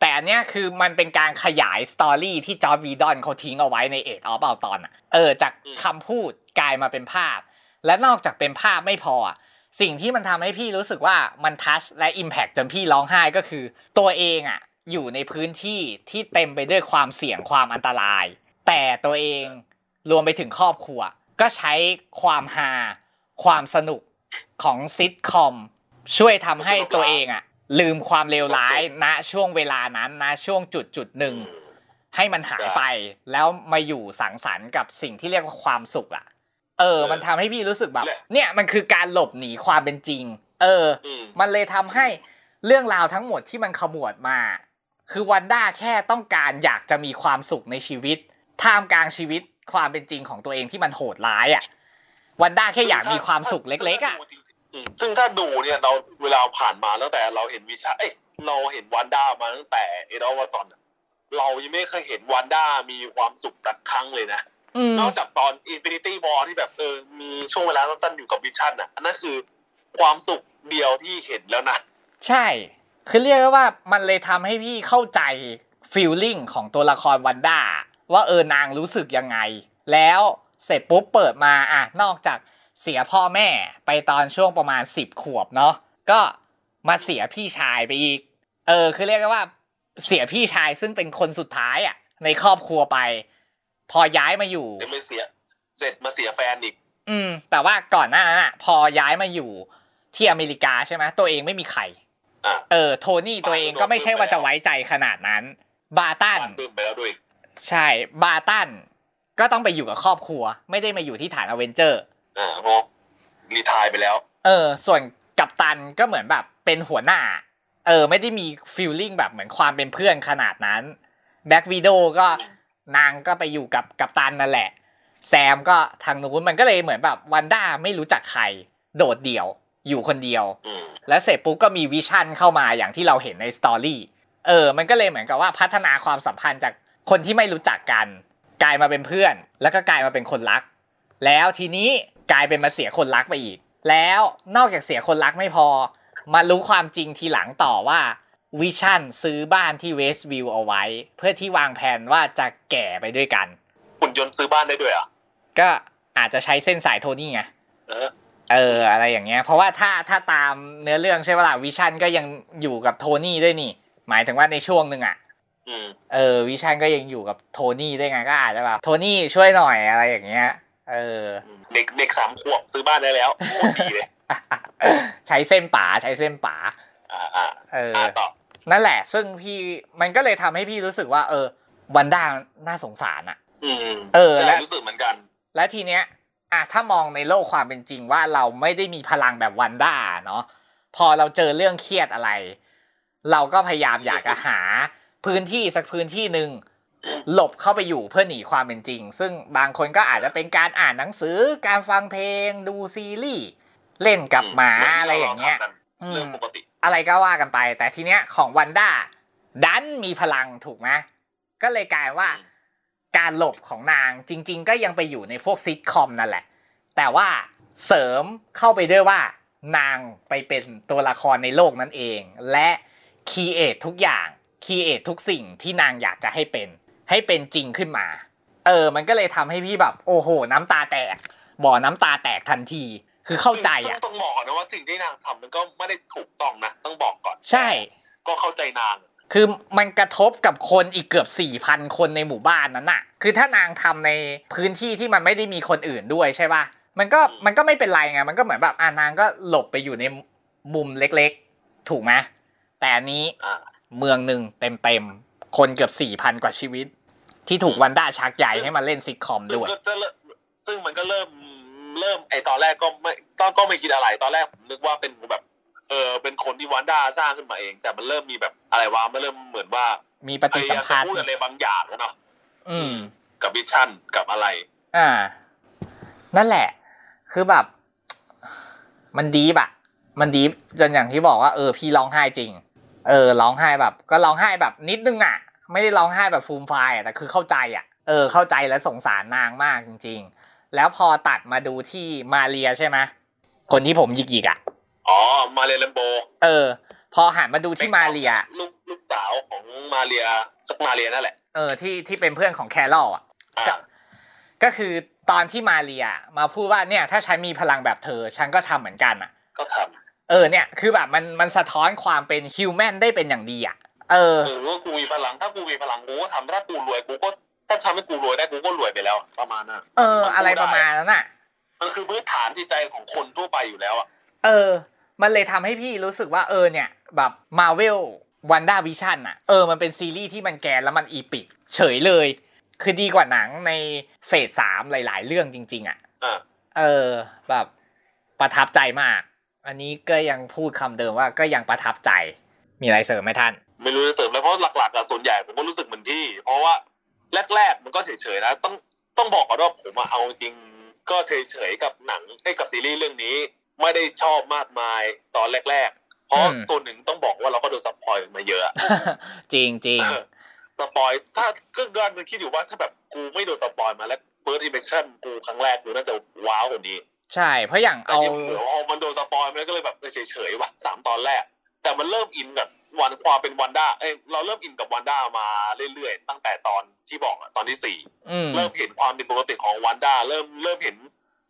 แต่อันเนี้ยคือมันเป็นการขยาย story ที่ Joss Whedon เขาทิ้งเอาไว้ใน Age of Ultron อะเออจากอืมคำพูดกลายมาเป็นภาพ และนอกจากเป็นภาพไม่พออะ สิ่งที่มันทำให้พี่รู้สึกว่ามัน touch และ impact จนพี่ร้องไห้ก็คือ ตัวเองอะอยู่ในพื้นที่ที่เต็มไปด้วยความเสี่ยงความอันตราย แต่ตัวเองรวมไปถึงครอบครัว ก็ใช้ความฮาความสนุกของซิทคอมช่วยทำให้ตัวเองอะลืมความเลวร้ายณช่วงเวลานั้นนะช่วงจุดจุดหนึ่งให้มันหายไปแล้วมาอยู่สังสรรค์กับสิ่งที่เรียกว่าความสุขอะ เออ มันทำให้พี่รู้สึกแบบ เนี่ยมันคือการหลบหนีความเป็นจริง เอออืมมันเลยทำให้เรื่องราวทั้งหมดที่มันขมวดมา คือวันด้าแค่ต้องการอยากจะมีความสุขในชีวิต ท่ามกลางชีวิตความเป็นจริงของตัวเองที่มันโหดร้ายอะ วันด้าแค่อยากมีความสุขเล็ก ๆอะอืมซึ่งถ้าดูเนี่ยเราเวลาผ่านมาตั้งแต่เราเห็นวิชา เอ้ยเราเห็นวันด้ามาตั้งแต่เอดอลวาตอนอะเรายังไม่เคยเห็นวันด้ามีความสุขสักครั้งเลยนะอืม นอกจากตอน Infinity War ที่แบบเออมีช่วงเวลาสั้นๆอยู่กับวิชั่นอะอันนั้นคือความสุขเดียวที่เห็นแล้วนะ ใช่ คือเรียกได้ว่ามันเลยทำให้พี่เข้าใจฟีลลิ่งของตัวละครวันด้าว่าเออนางรู้สึกยังไง แล้วเสร็จปุ๊บเปิดมาอะนอกจากเสียพ่อแม่ไปตอนช่วงประมาณ 10 ขวบเนาะก็มาเสียพี่ชายไปอีก เออ คือเรียกได้ว่าเสียพี่ชายซึ่งเป็นคนสุดท้ายอะในครอบครัวไป พอย้ายมาอยู่เดี๋ยวไม่เสีย เสร็จมาเสียแฟนอีก อืม แต่ว่าก่อนหน้านั้นอะ พอย้ายมาอยู่ที่อเมริกาใช่ไหมตัวเองไม่มีใครอะเออ โทนี่ตัวเองก็ไม่ใช่ว่าจะไว้ใจขนาดนั้น Barton บ้านบึ้มไปแล้วด้วยใช่ Barton ก็ต้องไปอยู่กับครอบครัว ไม่ได้มาอยู่ที่ฐานอเวนเจอร์อ่าเพราะ retire ไปแล้ว เออ ส่วนกัปตันก็เหมือนแบบเป็นหัวหน้า เออ ไม่ได้มี feeling แบบเหมือนความเป็นเพื่อนขนาดนั้นBlack Widow ก็ นางก็ไปอยู่กับกัปตันนั่นแหละ แซมก็ทางนู้นมันก็เลยเหมือนแบบวันด้าไม่รู้จักใคร โดดเดี่ยว อยู่คนเดียวอืมแล้วเสร็จปุ๊บก็มีวิชั่นเข้ามาอย่างที่เราเห็นใน story เออ มันก็เลยเหมือนกับว่าพัฒนาความสัมพันธ์จากคนที่ไม่รู้จักกัน กลายมาเป็นเพื่อน แล้วก็กลายมาเป็นคนรัก แล้วทีนี้กลายเป็นมาเสียคนรักไปอีก แล้วนอกจากเสียคนรักไม่พอ มารู้ความจริงทีหลังต่อว่า วิชั่นซื้อบ้านที่ Westview เอาไว้ เพื่อที่วางแผนว่าจะแก่ไปด้วยกันหุ่นยนต์ซื้อบ้านได้ด้วยเหรอะก็อาจจะใช้เส้นสายโทนี่ไงเออเอออะไรอย่างเงี้ย เพราะว่าถ้าถ้าตามเนื้อเรื่องใช่ไหมล่ะวิชั่นก็ยังอยู่กับโทนี่ด้วยนี่ หมายถึงว่าในช่วงหนึ่งอะอืมเออ วิชั่นก็ยังอยู่กับโทนี่ด้วยไงก็อาจจะแบบโทนี่ช่วยหน่อยอะไรอย่างเงี้ย เออ เด็กเด็กสามขวบซื้อบ้านได้แล้วโคตรดีเลยใช้เส้นป๋าใช้เส้นป๋าอ่าอ่าเอออ่าต่อ นั่นแหละ ซึ่งพี่มันก็เลยทำให้พี่รู้สึกว่า เออวันด้าน่าสงสารอะอืมเออใช่และรู้สึกเหมือนกัน และทีเนี้ยอะถ้ามองในโลกความเป็นจริงว่าเราไม่ได้มีพลังแบบวันด้าเนาะพอเราเจอเรื่องเครียดอะไร เราก็พยายามอยากจะหาพื้นที่สักพื้นที่หนึ่งหลบเข้าไปอยู่เพื่อหนีความเป็นจริง ซึ่งบางคนก็อาจจะเป็นการอ่านหนังสือการฟังเพลงดูซีรีส์เล่นกับหมาอะไรอย่างเงี้ยอืมเรื่องปกติ อะไรก็ว่ากันไป แต่ทีเนี้ยของวันด้าดันมีพลังถูกไหมก็เลยกลายว่าอืมการหลบของนางจริง ๆ ก็ยังไปอยู่ในพวกซิทคอมนั่นแหละ แต่ว่าเสริมเข้าไปด้วยว่านางไปเป็นตัวละครในโลกนั้นเอง และ create ทุกอย่าง create ทุกสิ่งที่นางอยากจะให้เป็น ให้เป็นจริงขึ้นมา เออ มันก็เลยทำให้พี่แบบ โอ้โห น้ำตาแตก บ่อน้ำตาแตกทันที คือเข้าใจซึ่งอะต้องบอกก่อนนะว่าสิ่งที่นางทำมันก็ไม่ได้ถูกต้องนะต้องบอกก่อน ใช่ ก็เข้าใจนาง คือมันกระทบกับคนอีกเกือบสี่พันคนในหมู่บ้านนั้นน่ะ คือถ้านางทำในพื้นที่ที่มันไม่ได้มีคนอื่นด้วยใช่ป่ะมันก็มันก็ไม่เป็นไรไงมันก็เหมือนแบบอ่านางก็หลบไปอยู่ในมุมเล็กๆ ถูกไหมแต่อันนี้อ่าเมืองหนึ่งเต็มๆ คนเกือบสี่พันกว่าชีวิต ที่ถูกวันด้าชักใหญ่ให้มาเล่นซิทคอมซึ่งด้วยก็จะเริ่มซึ่งมันก็เริ่ม เริ่มไอตอนแรกก็ไม่ตอนก็ไม่คิดอะไรตอนแรกผมนึกว่าเป็นแบบ เออเป็นคนที่วันด้าสร้างขึ้นมาเอง แต่มันเริ่มมีแบบอะไรวะมันเริ่มเหมือนว่า มีปพฏิยาสัมยามจะพันธ์พูดอะไรบางอย่างแล้วเนาะอืม กับวิชั่นกับอะไร อ่า นั่นแหละ คือแบบ มันดีบอะมันดีฟจนอย่างที่บอกว่าเออพี่ร้องไห้จริง เออร้องไห้แบบ ก็ร้องไห้แบบนิดนึงอะไม่ได้ร้องไห้แบบฟูมไฟายอะแต่คือเข้าใจอะเออเข้าใจและสงสารนางมากจริง ๆ แล้วพอตัดมาดูที่มาเรียใช่ไหมคนที่ผมหยิกๆอะอ๋อมาเรียเลมโบ เออ พอหันมาดูที่มาเรียลูกลูกสาวของมาเรียสักมาเรียนั่นแหละเออที่ที่เป็นเพื่อนของแครอลอะอ่าก็คือตอนที่มาเรียมาพูดว่าเนี่ย ถ้าฉันมีพลังแบบเธอ ฉันก็ทำเหมือนกันอะก็ทเออเนี่ยคือแบบมันมันสะท้อนความเป็นฮิวแมนได้เป็นอย่างดีอะ เออำเออว่ากูมีพลังถ้ากูมีพลังกูก็ทำถ้ากูรวยกูก็ ถ้าทำให้กูรวยได้กูก็รวยไปแล้ว ประมาณนั้นเออ อะไรประมาณนั้นอะ มันคือพื้นฐานจิตใจของคนทั่วไปอยู่แล้วอะเออ มันเลยทำให้พี่รู้สึกว่าเออเนี่ย แบบมาเวลวันด้าวิชั่นอะเออมันเป็นซีรีส์ที่มันแกนแล้วมันอีปิกเฉยเลย คือดีกว่าหนังในเฟสสามหลาย ๆ เรื่องจริง ๆ อะอ่าเออ แบบประทับใจมาก อันนี้ก็ยังพูดคำเดิมว่าก็ยังประทับใจมีอะไรเสริมไหมท่าน ไม่รู้จะเสริมแล้วเพราะหลักๆอะส่วนใหญ่ผมก็รู้สึกเหมือนพี่ เพราะว่า แรกๆมันก็เฉยๆนะต้องต้องบอกก่อนว่าผมอะเอาจริงก็เฉยๆกับหนังไอ้ยกับซีรีส์เรื่องนี้ ไม่ได้ชอบมากมายตอนแรกๆ เพราะอืมส่วนหนึ่งต้องบอกว่าเราก็โดนซัพพลอยมาเยอะอะ จริงจริงเออส spoil ถ้าก็กำลังคิดอยู่ว่าถ้าแบบกูไม่โดน spoil มาแล้ว first impression กูครั้งแรกกูน่าจะว้าวกว่านี้ ใช่ เพราะอย่างแต่เอายังเหลือเอามันโดน spoil มันก็เลยแบบเฉยเฉยๆว่ะสามตอนแรก แต่มันเริ่มอินกับ วันความเป็นวันด้าเอ้ยเราเริ่มอินกับวันด้ามาเรื่อยๆตั้งแต่ตอนที่บอกอะตอนที่สี่อืมเริ่มเห็นความผิดปกติของวันด้าเริ่มเริ่มเห็น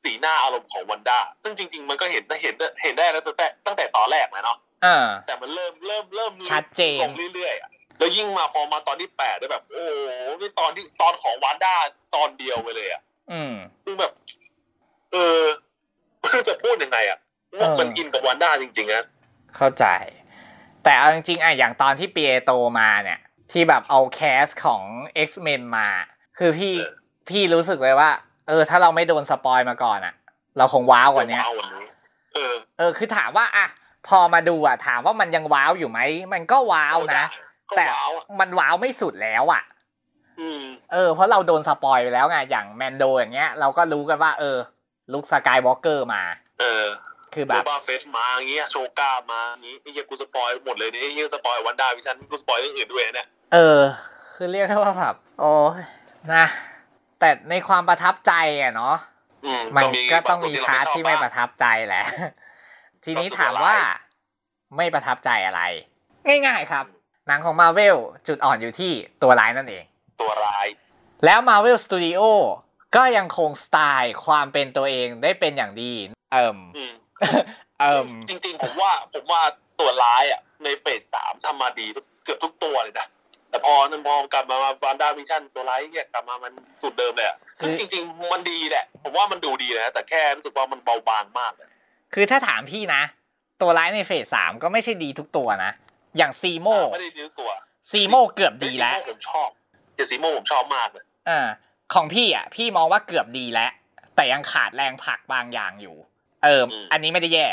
สีหน้าอารมณ์ของวันด้าซึ่งจริง ๆ มันก็เห็นเห็นเห็นได้แล้วตั้งแต่ตั้งแต่ตอนแรกแล้วเนาะอ่าแต่มันเริ่มเริ่มเริ่มชัดเจนลงเรื่อยๆอะแล้วยิ่งมาพอมาตอนที่แปดได้แบบ โอ้โหนี่ตอนที่ตอนของวันด้าตอนเดียวไปเลยอะอืมซึ่งแบบ เออไม่รู้จะพูดยังไงอะว่ามันเอออิอินกับวันด้าจริงๆนะเข้าใจ แต่เอาจริงๆอะอย่างตอนที่เปียโตมาเนี่ย ที่แบบเอาแคสของ X-Men มา คือพี่พี่รู้สึกเลยว่า เออ ถ้าเราไม่โดนสปอยมาก่อนอะ เราคงว้าวกว่านี้ว้าวกว่านี้เออ เออ คือถามว่าอะพอมาดูอะ ถามว่ามันยังว้าวอยู่ไหมมันก็ว้าวนะก็แต่ว้าวอะมันว้าวไม่สุดแล้วอะอืมเออ เพราะเราโดน spoil ไปแล้วไงอย่างแมนโดอย่างเงี้ย เราก็รู้กันว่า เออ Luke Skywalker มา เออ คือแบบ Boba Fett มาอย่างเงี้ย Ahsoka มาอย่างงี้ไอ้เหี้ยกู spoil หมดเลยเนี่ยไอ้เหี้ย spoil วันด้าวิชันกู spoil เรื่องอื่นด้วยเนี่ยเออ คือเรียกได้ว่าแบบโอ้ยนะ แต่ในความประทับใจอะเนาะอืมมันก็บต้องส่วนมีเรพาร์ทที่ไม่ชอบประทับใจแหละ ทีนี้ก็คือถามว่าอะไรไม่ประทับใจอะไร ง่ายๆครับ หนังของมาเวลจุดอ่อนอยู่ที่ตัวร้ายนั่นเอง ตัวร้าย แล้ว Marvel Studio ก็ยังคงสไตล์ความเป็นตัวเองได้เป็นอย่างดี เอิ่มอืมเอิ่ม จริงๆผมว่าผมว่าตัวร้ายอะในเฟสสามทำมาดีทุกเกือบทุกตัวเลยนะแต่พอนั้นพอกลับมาวันด้าวิชั่นตัวร้ายเนี่ยกลับมามันสุดเดิมเลยอะซึ่งจริง ๆ มันดีแหละ ผมว่ามันดูดีนะแต่แค่รู้สึกว่ามันเบาบางมากเลยคือถ้าถามพี่นะ ตัวร้ายใน phase สามก็ไม่ใช่ดีทุกตัวนะ อย่าง Zemo ไม่ได้ซื้อตัว Zemo เกือบดีแล้ว Zemo ผมชอบเจ Zemo ผมชอบมากเลยอ่าของพี่อะ พี่มองว่าเกือบดีแล้วแต่ยังขาดแรงผลักบางอย่างอยู่ เออ อันนี้ไม่ได้แย่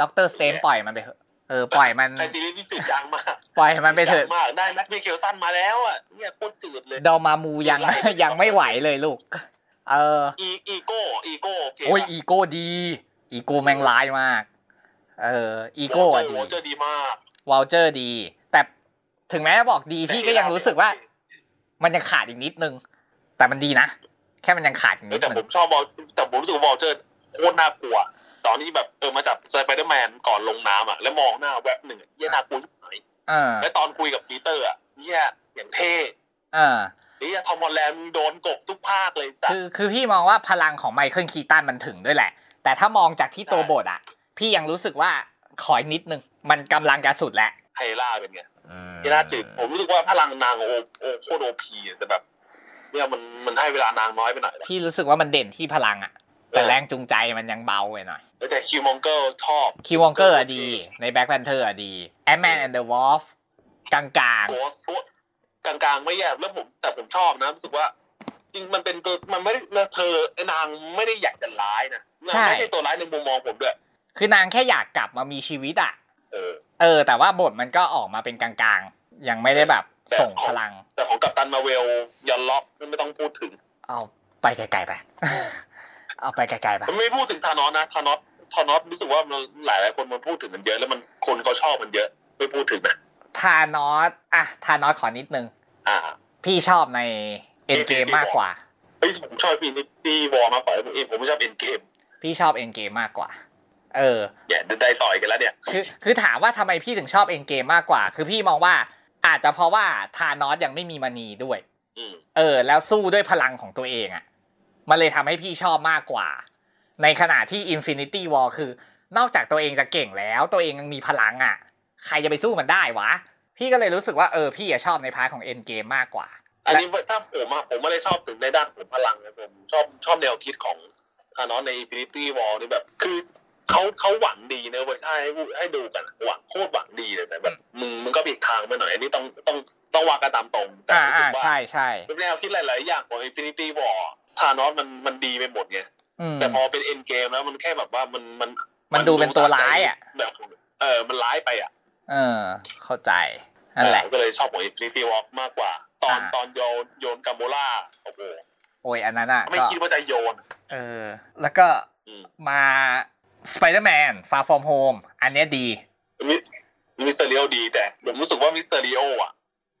Doctor Strange ปล่อยมันไปเถอะเออปล่อยมันใครซีรีส์ที่จืดจังมากปล่อยมันไปเถจือะดจังมากได้แม็กเมเคลสันมาแล้วอะเนี่ยโคตรจืดเลยดอมามูยังยังไม่ไหวเลยลูก เอออีอีโก้อีโก้โอเคโอ้ยอีโก้ดี อีโก้แม่งร้ายมาก เอออีโก้อะดีวอเจอร์ดีมากวอลเจอร์ดี แต่ถึงแม้จะบอกดีพี่ก็ยังรู้สึกว่า มันยังขาดอีกนิดนึง แต่มันดีนะ แค่มันยังขาดอีกเอนิอดแต่นึผงมชอบวอลแต่ผมรู้สึกว่าวอลเจอร์โคตรน่ากลัว ตอนที่แบบเออมาจับสไปเดอร์แมนก่อนลงน้ำอะแล้วมองหน้าแวบหนึ่งอะเหี้ยน่ากลัวที่ไหนเออและตอนคุยกับปีเตอร์อะเหี้ยอย่างเท่เออเหี้ยทอมฮอลแลนด์โดนกบทุกภาคเลยสัตคือว์คือพี่มองว่าพลังของไมเคิลคีตันมันถึงด้วยแหละ แต่ถ้ามองจากที่ตัวบทอะ พี่ยังรู้สึกว่าขออีกนิดนึง มันกำลังจะสุดแล้ว Hela เป็นไง Hela จืดผมรู้สึกว่าพลังนางโอโอโคตร OP แต่แบบเนี่ยมันมันให้เวลานางน้อยไปหน่อยนะพี่รู้สึกว่ามันเด่นที่พลังอะ แต่แรงจูงใจมันยังเบาไปหน่อยแต่ Killmonger ชอบ Killmonger อะดี ใน Black Panther อะดีแอ m แมนแอนด์เดอะวอลฟกลางโพสกลางๆไม่แย่แล้วผมแต่ผมชอบนะรู้สึกว่า จริงมันเป็นตัวมันไม่ได้เธอไอ้นางไม่ได้อยากจะร้ายนะนางไม่ใช่ตัวร้ายในมุมมองผมด้วยๆคือนางแค่อยากกลับมามีชีวิตอะเออ เออ แต่ว่าบทมันก็ออกมาเป็นกลางๆ ยังไม่ได้แบบส่งพลัง แต่ของ Captain Marvel Yon-Rogg ไม่ต้องพูดถึง เอาไปไกลๆไป เอาไปไกลๆไปมันไม่พูดถึง Thanos นะ Thanos Thanos รู้สึกว่ามันหลายหลายๆคนมันพูดถึงมันเยอะ แล้วมันคนเขาชอบมันเยอะ ไม่พูดถึงนะ Thanos อะ Thanos ขอนิดนึงอ่า พี่ชอบใน Endgame Infinity มากกว่าเฮ้ยผมชอบ Infinity War มากกว่าผมเองผมไม่ชอบ Endgame พี่ชอบ Endgame มากกว่า เออเนี่ยได้ต่อยกันแล้วเนี่ย คือคือถามว่าทำไมพี่ถึงชอบ Endgame มากกว่า คือพี่มองว่าอาจจะเพราะว่า Thanos ยังไม่มีมณีด้วยอืมเออ แล้วสู้ด้วยพลังของตัวเองอะ่ะ มันเลยทำให้พี่ชอบมากกว่า ในขณะที่ Infinity War คือ นอกจากตัวเองจะเก่งแล้ว ตัวเองยังมีพลังอะ่ะ ใครจะไปสู้มันได้วะ พี่ก็เลยรู้สึกว่าเออพี่อะชอบใน part ของ Endgame มากกว่า อันนี้ถ้าผมอะผมไม่ได้ชอบถึงในด้านของพลังนะผมชอบชอบแนวคิดของธานอสใน Infinity War นี่แบบคือเขาเขาหวังดีนะเว้ยถ้าให้ให้ดูกันอะหวังโคตรหวังดีเลยแต่แบบมึงมึงก็ผิดทางไปหน่อยอันนี้ต้องต้องต้องวางกันตามตรงแต่อ่ารู้สึอ่ากว่าใช่ใช่เป็นแนวคิดหลาย ๆ อย่างของ Infinity War ธานอสมันมันดีไปหมดไงอืมแต่พอเป็น End Game แล้วมันแค่แบบว่ามันมันมันดูเป็นตัวร้ายอะแบบเออมันร้ายไปอะ เออ เข้าใจนั่นแหละเออก็เลยชอบของ Infinity War มากกว่า ตอนอ่าตอนโยนโยนกัมโบล่าโอ้โหโอ้ยอันนั้นอะไม่ก็คิดว่าจะโยน เออ แล้วก็อืมมา Spider-Man Far From Home อันเนี้ยดีมิ Mysterio ดีแต่ผมรู้สึกว่า Mysterio อะ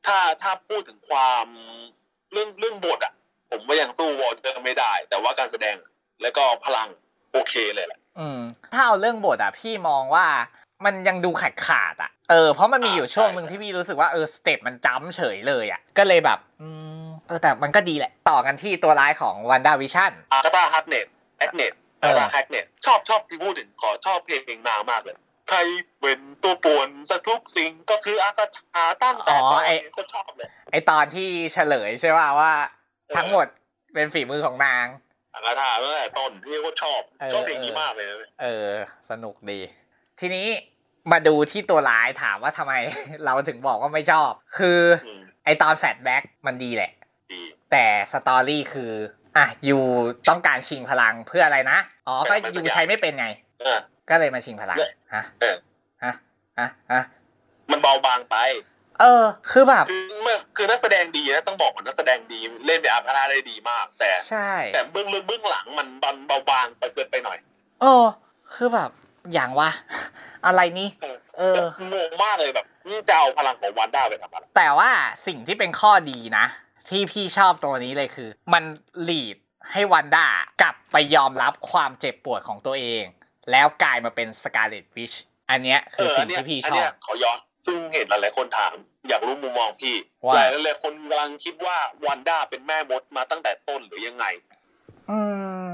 ถ้าถ้าพูดถึงความเรื่องเรื่องบทอะ ผมว่ายังสู้ Vulture ไม่ได้ แต่ว่าการแสดงแล้วก็พลังโอเคเลยแหละอืม ถ้าเอาเรื่องบทอะพี่มองว่ามันยังดูขาดขาดๆอะ เออเพราะมันมีอยู่ช่วงหนึ่งที่พี่รู้สึกว่าเออ step มันจ้ำเฉยเลยอะ ก็เลยแบบ อืมเออแต่มันก็ดีแหละ ต่อกันที่ตัวร้ายของ WandaVision Agatha Harkness แอคเน็ตเอ Agatha Harkness ชอบชอบที่พูดถึงขอชอบเพลงเพลงนางมากเลยใครเป็นตัวป่วนสักทุกสิ่งก็คือ Agatha ตั้งแต่ตอนนี้ก็ชอบเลยไอตอนที่เฉลยใช่ป่ะว่า ทั้งหมดเป็นฝีมือของนาง Agatha ตั้งแต่ต้นพี่ก็ชอบเออชอบเพลงนี้มากเลยนะเออ สนุกดี ทีนี้มาดูที่ตัวร้ายถามว่าทำไม เราถึงบอกว่าไม่ชอบ คืออืมไอตอน flashback มันดีแหละดีแต่ story คืออะ you ต้องการชิงพลังเพื่ออะไรนะ อ๋อ ก็ you ใช้ไม่เป็นไงเออก็เลยมาชิงพลังฮะเออฮะฮะฮะมันเบาบางไป เออ คือแบบคือเมื่อคือนักแสดงดีนะต้องบอกว่านักแสดงดีเล่นเป็น Agatha ได้ดีมาก แต่ใช่ แต่เบื้องลึกเบื้องหลังมันบันเบาบางไปเกินไปหน่อยเออ คือแบบอย่างวะอะไรนี่เออเอองงมากเลยแบบนี่จะเอาพลังของ Wanda ไปทำอะไรแต่ว่าสิ่งที่เป็นข้อดีนะ ที่พี่ชอบตัวนี้เลยคือ มัน lead ให้ Wanda กลับไปยอมรับความเจ็บปวดของตัวเอง แล้วกลายมาเป็น Scarlet Witch อันเนี้ยคือสิ่งที่พี่อัชนอเนี้บยขอย้อนซึ่งเห็นหลายๆคนถาม อยากรู้มุมมองพี่ว่าหลายหลายๆคนกำลังคิดว่า Wanda เป็นแม่มดมาตั้งแต่ต้นหรือยังไง อืม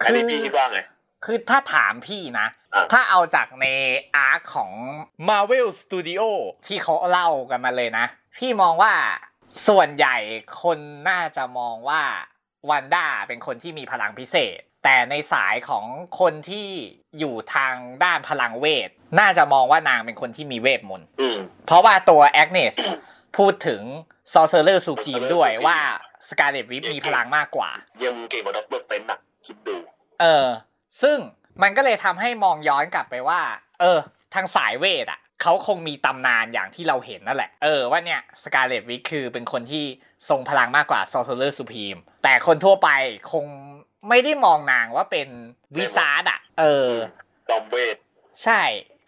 อันนี้พี่คิดว่าไง คือถ้าถามพี่นะอะถ้าเอาจากในอาร์คของ Marvel Studio ที่เขาเล่ากันมาเลยนะ พี่มองว่าส่วนใหญ่คนน่าจะมองว่าวันด้าเป็นคนที่มีพลังพิเศษ แต่ในสายของคนที่อยู่ทางด้านพลังเวท น่าจะมองว่านางเป็นคนที่มีเวทมนต์อืมเพราะว่าตัวแอเนสพูดถึง Sorcerer Supreme ด้วยว่า Scarlet Witch มีพลังมากกว่า ยังเก่งกว่า Doctor Strange นะคิดดู เออ ซึ่งมันก็เลยทำให้มองย้อนกลับไปว่า เออ ทางสายเวทอะเขาคงมีตำนานอย่างที่เราเห็นนั่นแหละ เออว่าเนี่ย Scarlet Witch คือเป็นคนที่ทรงพลังมากกว่า Sorcerer Supreme แต่คนทั่วไปคง ไม่ได้มองนางว่าเป็น wizard อะเออจอมเวทใช่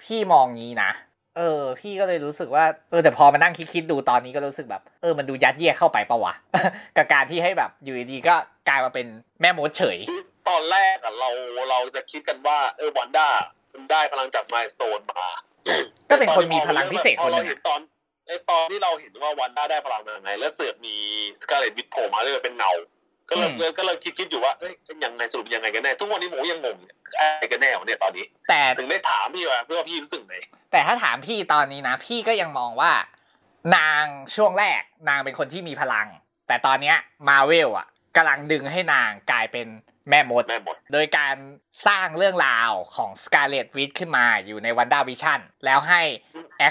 พี่มองงี้นะ เออ พี่ก็เลยรู้สึกว่า เออแต่พอมานั่งคิดๆดูตอนนี้ก็รู้สึกแบบ เออมันดูยัดเยียดเข้าไปปะวะ กับการที่ให้แบบอยู่ดีๆก็กลายมาเป็นแม่มดเฉย ตอนแรกอะเราเราจะคิดกันว่าเออวันด้ามันได้พลังจากมายสโตนมา ก็เป็นคนมีพลังพิเศษคนหนึ่งพอเราเห็นตอนไอตอนที่เราเห็นว่าวันด้าได้พลังมายังไง แล้วเสือกมีสกาเลตวิทโผล่มาเลยเป็นเงา ก็เลยอืมก็เลยคิดคิดอยู่ว่าเอ้ยยังไงสรุปยังไงกันแน่ทุกวันนี้ผมก็ยังงงอะไรกันแน่วะเนี่ยตอนนี้ แต่ถึงได้ถามพี่ว่าเพื่อว่าพี่รู้สึกไงแต่ถ้าถามพี่ตอนนี้นะ พี่ก็ยังมองว่า นางช่วงแรก นางเป็นคนที่มีพลัง แต่ตอนเนี้ยมาเวลอะกำลังดึงให้นางกลายเป็นแม่มดแม่หมดโดยการสร้างเรื่องราวของ Scarlet Witch ขึ้นมาอยู่ใน w a n d a Vision แล้วให้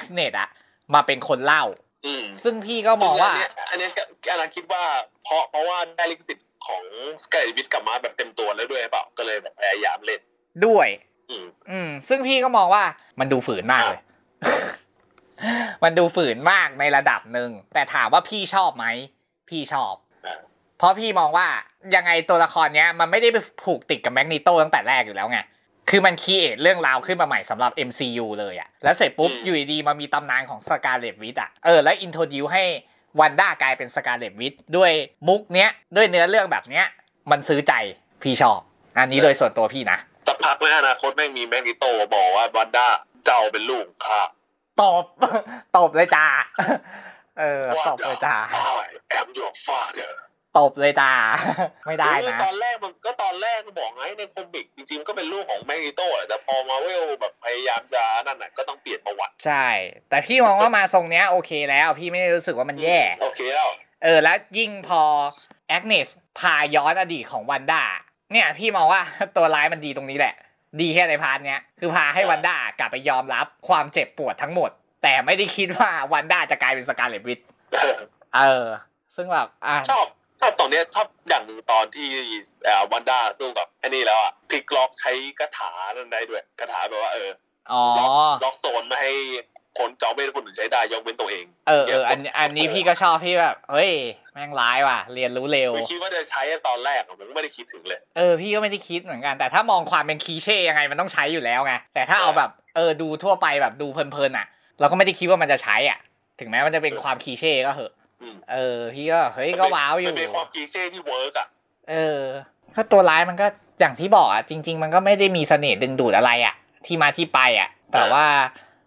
x n e t อะมาเป็นคนเล่าอืม ซึ่งพี่ก็มองว่าซึ่นเนี้ยอันเนี้ยอันนั้นคิดว่าเพราะเพราะว่าได้ลิขสิทธิ์ของScarlet Witch กลับมาแบบเต็มตัวแล้วด้วยหรือเปล่าก็เลยแบบพยายามเล่นด้วยอืมอืม ซึ่งพี่ก็มองว่ามันดูฝืนมากเลย มันดูฝืนมากในระดับหนึ่งแต่ถามว่าพี่ชอบไหมพี่ชอบอ่าเพราะพี่มองว่ายังไงตัวละครเนี้ย มันไม่ได้ไปผูกติดกับ Magneto ตั้งแต่แรกอยู่แล้วไง คือมัน create เรื่องราวขึ้นมาใหม่สำหรับ MCU เลยอะแล้วเสร็จปุ๊บอืมอยู่ดีๆมามีตำนานของ Scarlet Witch อะเออแล้ว introduce ให้Wanda กลายเป็น Scarlet Witch ด้วยมุกเนี้ยด้วยเนื้อเรื่องแบบเนี้ยมันซื้อใจพี่ชอบ อันนี้โดยส่วนตัวพี่นะสักพักในอนาคตแม่งมี Magneto บอกว่า Wanda เจ้าเป็นลูกของข้าตบตบเลยจ้าเออตบเลยจ้า I'm your father ตบเลยจ้าไม่ได้นะตอนแรกมันก็ตอนแรกมันบอกไงใน comic จริงๆก็เป็นลูกของแมกนิโตแหละแต่พอมาเวลแบบพยายามจะนั่นน่ะก็ต้องเปลี่ยนประวัติ ใช่ แต่พี่มองว่ามาทรงเนี้ยโอเคแล้วพี่ไม่ได้รู้สึกว่ามันแย่โอเคแล้วเออแล้วยิ่งพอแอ n เนสพาย้อนอดีตของวันด้าเนี่ยพี่มองว่าตัวร้ายมันดีตรงนี้แหละ ดีแค่ใน part เนี้ยคือพาให้วันด้ากลับไปยอมรับความเจ็บปวดทั้งหมด แต่ไม่ได้คิดว่าวันด้าจะกลายเป็น Scarlet Witch เออ ซึ่งแบบอะชอบ ชอบตรงเนี้ยชอบอย่างหนึ่งตอนที่เอ่อวันด้าสู้กับไอ้นี่แล้วอะพลิกล็อกใช้คาถานั่นได้ด้วยคาถาแบบว่าเอออ๋อล็อกล็อกโซนไม่ให้คนเจ้าเวทคนอื่นใช้ได้ยกเว้นตัวเอง เออเอออันอันนี้พี่ก็ชอบพี่แบบเฮ้ยแม่งร้ายว่ะ เรียนรู้เร็วไม่คิดว่าจะใช้ตอนแรกอะผมก็ไม่ได้คิดถึงเลยเออพี่ก็ไม่ได้คิดเหมือนกัน แต่ถ้ามองความเป็น cliché ยังไงมันต้องใช้อยู่แล้วไงแต่ถ้าเอาแบบเออดูทั่วไปแบบดูเพลินๆอะ เราก็ไม่ได้คิดว่ามันจะใช้อะ ถึงแม้มันจะเป็นความ cliché ก็เหอะอืม เออ พี่ก็เฮ้ยก็ wow อยู่มันเป็นความ cliché ที่ work อะเออถ้าตัวร้ายมันก็อย่างที่บอกอะจริง ๆ มันก็ไม่ได้มีเสน่ห์ดึงดูดอะไรอะ ที่มาที่ไปอะ แต่ว่า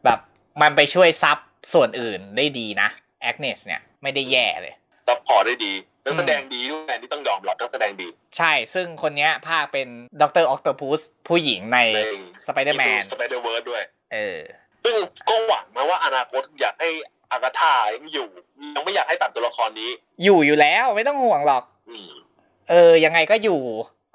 แบบมันไปช่วยซับส่วนอื่นได้ดีนะ Agnes เนี่ยไม่ได้แย่เลย support ได้ดีนักแสดงดีด้วยอันนี้ต้องยอมรับนักแสดงดี ใช่ซึ่งคนเนี้ยภาคเป็นดรออ t ต p พุสผู้หญิงในใน Spider-Man Spi der-Verse ด้วย เออ ซึ่งก็หวังนะว่าอนาคตอยากให้ อากาธายังอยู่ ยังไม่อยากให้ตัดตัวละครนี้ อยู่อยู่แล้วไม่ต้องห่วงหรอกอืมเออ ยังไงก็อยู่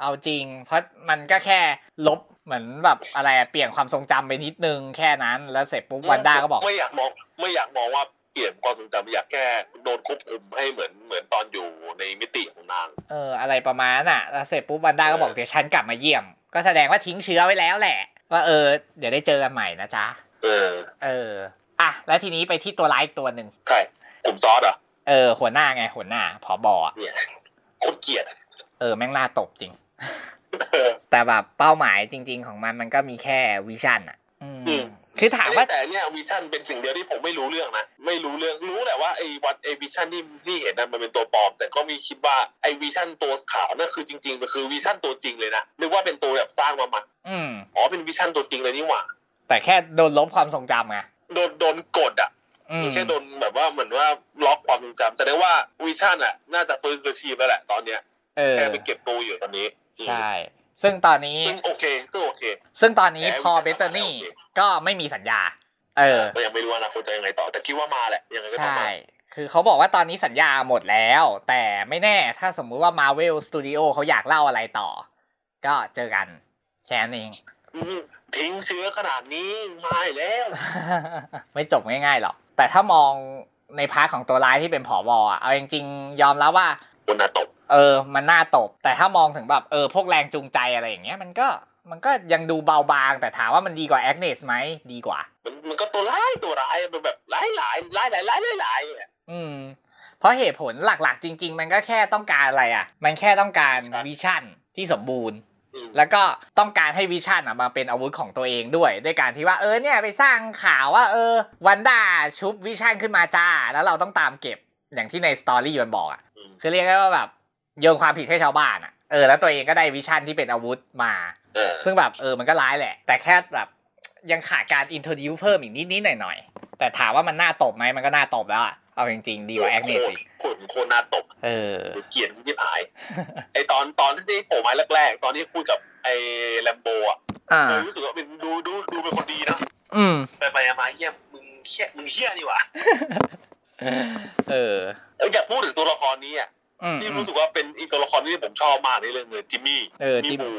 เอาจริง เพราะมันก็แค่ลบเหมือนแบบอะไรอะเปลี่ยนความทรงจำไปนิดนึงแค่นั้น แล้วเสร็จปุ๊บวันด้าก็บอก ไม่อยากมองไม่อยากมองว่าเปลี่ยนความทรงจำอยากแค่โดนควบคุมให้เหมือนเหมือนตอนอยู่ในมิติของนาง เออ อะไรประมาณน่ะแล้วเสร็จปุ๊บวันด้าก็บอกเดี๋ยวฉันกลับมาเยี่ยม ก็แสดงว่าทิ้งเชื้อไว้แล้วแหละ ว่าเออ เดี๋ยวได้เจอกันใหม่นะจ๊ะเออ เออ อะแล้วทีนี้ไปที่ตัวร้ายอีกตัวหนึ่งใครกลุ่ม SWORD เหรอเออหัวหน้าไงหัวหน้าผอ. อะเนี่ยโคตรเกลียด เออแม่งน่าตบจริงเออแต่แบบเป้าหมายจริง ๆ ของมันมันก็มีแค่วิชั่นอะอืมอืมคือถามว่าแต่เนี่ยวิชั่นเป็นสิ่งเดียวที่ผมไม่รู้เรื่องนะไม่รู้เรื่องรู้แหละว่าไอ้วัดไอ้วิชั่นที่ที่เห็นนั้นมันเป็นตัวปลอม แต่ก็มีคิดว่าไอ้วิชั่นตัวขาวนั่นคือจริงๆมันคือวิชั่นตัวจริงเลยนะนึกว่าเป็นตัวแบบสร้างมาใหม่อืมอ๋อเป็นวิชั่นตัวจริงเลยนี่หว่าแต่แค่โดนลบความทรงจำไง โดนโดนกดอะอืมแค่โดนแบบว่าเหมือนว่าล็อกความทรงจำแสดงว่าวิชั่นอะ น่าจะฟื้นคืนชีพแล้วแหละตอนเนี้ยเออแค่ไปเก็บตัวอยู่ตอนนี้ ใช่ ซึ่งตอนนี้ซึ่งโอเคซึ่งโอเค ซึ่งตอนนี้แต่พอวิชั่น Bettany โอเคก็ไม่มีสัญญา เออก็ยังไม่รู้อนาคตจะยังไงต่อ แต่คิดว่ามาแหละยังไงก็ต้องใช่มาคือเขาบอกว่าตอนนี้สัญญาหมดแล้ว แต่ไม่แน่ถ้าสมมุติว่า Marvel Studio เขาอยากเล่าอะไรต่อ ก็เจอกันแค่นั้นเองอืม ทิ้งเชื้อขนาดนี้มาอีกแล้ว ไม่จบง่ายๆหรอก แต่ถ้ามองใน part ของตัวร้ายที่เป็นผอ. อะเอาจริงๆยอมรับว่าคนน่าตบ เออ มันน่าตบ แต่ถ้ามองถึงแบบเออพวกแรงจูงใจอะไรอย่างเงี้ยมันก็มันก็ยังดูเบาบาง แต่ถามว่ามันดีกว่า Agnes ไหมดีกว่า มันมันก็ตัวร้ายตัวร้ายมันแบบร้ายหลายร้ายหลายร้ายหลายหลายเนี่ยอืมเพราะเหตุผลหลักๆ จริง ๆ มันก็แค่ต้องการอะไรอะ มันแค่ต้องการใช่วิชั่นที่สมบูรณ์อืม แล้วก็ต้องการให้วิชั่นอะมาเป็นอาวุธของตัวเองด้วย ด้วยการที่ว่าเออเนี่ยไปสร้างข่าวว่าเออวันด้าชุบวิชั่นขึ้นมาจ้า แล้วเราต้องตามเก็บอย่างที่ใน story มันบอกอะอืมคือเรียกได้ว่าแบบโยนความผิดให้ชาวบ้านอะเออแล้วตัวเองก็ได้วิชั่นที่เป็นอาวุธมาเออซึ่งแบบเออมันก็ร้ายแหละ แต่แค่แบบยังขาดการ introduce เพิ่มอีกนิดๆหน่อยๆแต่ถามว่ามันน่าตบไหมมันก็น่าตบแล้วอะ เอาจริงๆดีกว่า Agnes อีกโคตรโคตรน่าตบเออเกลียดที่หาย ไอตอนตอนที่โผล่มาแรกๆ ตอนที่คุยกับไอแลมโบอะอ่าเออรู้สึกว่าเป็นดูดูดูเป็นคนดีนะอืมไปไปมาเยี่ยมมึงเฮี้ยมึงเฮี้ยนี่หว่าเออเอออยากพูดถึงตัวละครนี้อะอืมที่รู้สึกว่าเป็นอีกตัวละครที่ผมชอบมากในเรื่องเลยจิมมี่เออจิมมี่จิมบู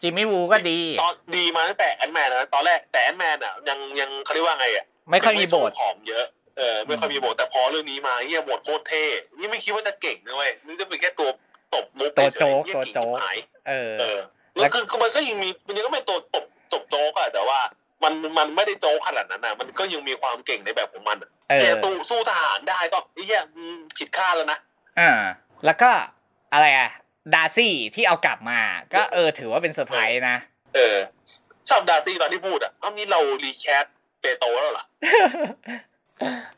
จิมมี่วูก็ดีตอนดีมาตั้งแต่แอนแมนนะตอนแรกแต่แอนแมนอะยังยังเขาเรียกว่าไงอะไม่ค่อยมีบทไของเยอะ เออไม่ค่อยมีบทแต่พอเรื่องนี้มาเหี้ยบทโคตรเท่ นี่ไม่คิดว่าจะเก่งนะเว้ยนี่จะเป็นแค่ตัวตบมุกตัวโจ๊กเฉยๆเหี้ยตัวเงโจ๊กชิบหายเออเออแล้วคือมันก็ยังมีมันยังก็เป็นตัวตบตบโจ๊กอะแต่ว่ามันมันไม่ได้โจ๊กขนาดนั้นนะมันก็ยังมีความเก่งในแบบของมันอะเออเนี่ยสู้สู้ทหารได้ก็ไอ้เหี้ยอืมผิดคาดแล้วนะอ่าแล้วก็อะไรอะดาร์ซี่ที่เอากลับมา ก็เออถือว่าเป็นเซอร์ไพรส์นะเออชอบดาร์ซี่ตอนที่พูดอะอ้าวนี่เรา recast Pietro แล้วเหรอ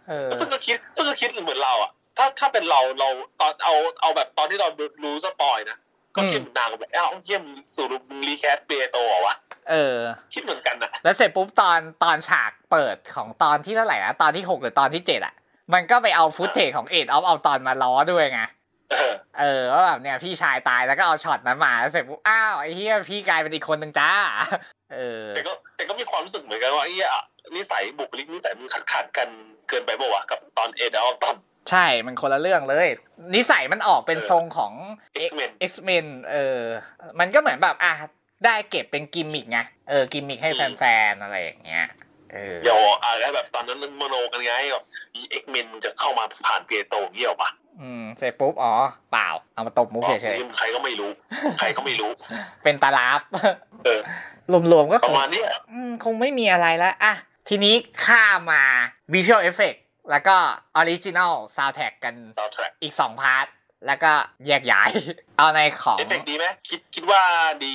เออซึ่งก็คิดซึ่งก็คิดเหมือนเราอะ ถ้าถ้าเป็นเราเราตอนเอาเอาแบบตอนที่เราดูรู้ spoil นะก็คิดเหมือนนางแบบเอ้าเยี่ยมสู่ recast Pietro เหรอวะเออ คิดเหมือนกันนะแล้วเสร็จปุ๊บตอนตอนฉากเปิดของตอนที่เท่าไหร่นะตอนที่หกหรือตอนที่เจ็ดอะมันก็ไปเอา footage ของ Age of Ultron มาล้อด้วยไงเออเออว่าแบบเนี่ยพี่ชายตายแล้วก็เอาช็อตนั้นมาแล้วเสร็จปุ๊บอ้าวไอ้เหี้ยพี่กลายเป็นอีกคนหนึ่งจ้า เออ แต่ก็แต่ก็มีความรู้สึกเหมือนกันว่าไอ้เหี้ย นิสัยบุคลิกนิสัยมันขัดขัดกันเกินไปเปล่าวะกับตอน Age of Ultronใช่มันคนละเรื่องเลย นิสัยมันออกเป็นเออทรงของ X-Men X-Men เออ มันก็เหมือนแบบอะได้เก็บเป็นกิมมิกไงเออกิมมิกให้แฟนๆอะไรอย่างเงี้ยเออเดี๋ยวอะไรแบบตอนนั้นมโนกันไงแบบX-Men จะเข้ามาผ่าน Pietro เงี้ยหรอปะอืมเสร็จปุ๊บอ๋อเปล่า เอามาตบมุกเฉยใครก็ไม่รู้ ใครก็ไม่รู้ๆเป็นตา Ralph เออรวมๆก็ปคระงมาณเนี้ยอืมคงไม่มีอะไรแล้วอะ ทีนี้ข้ามมา Visual Effect แล้วก็ Original Soundtrack กันซาวด์แทร็กอีก 2 part แล้วก็แยกย้าย เอาในของเอฟเฟกต์ดีไหมคิดคิดว่าดี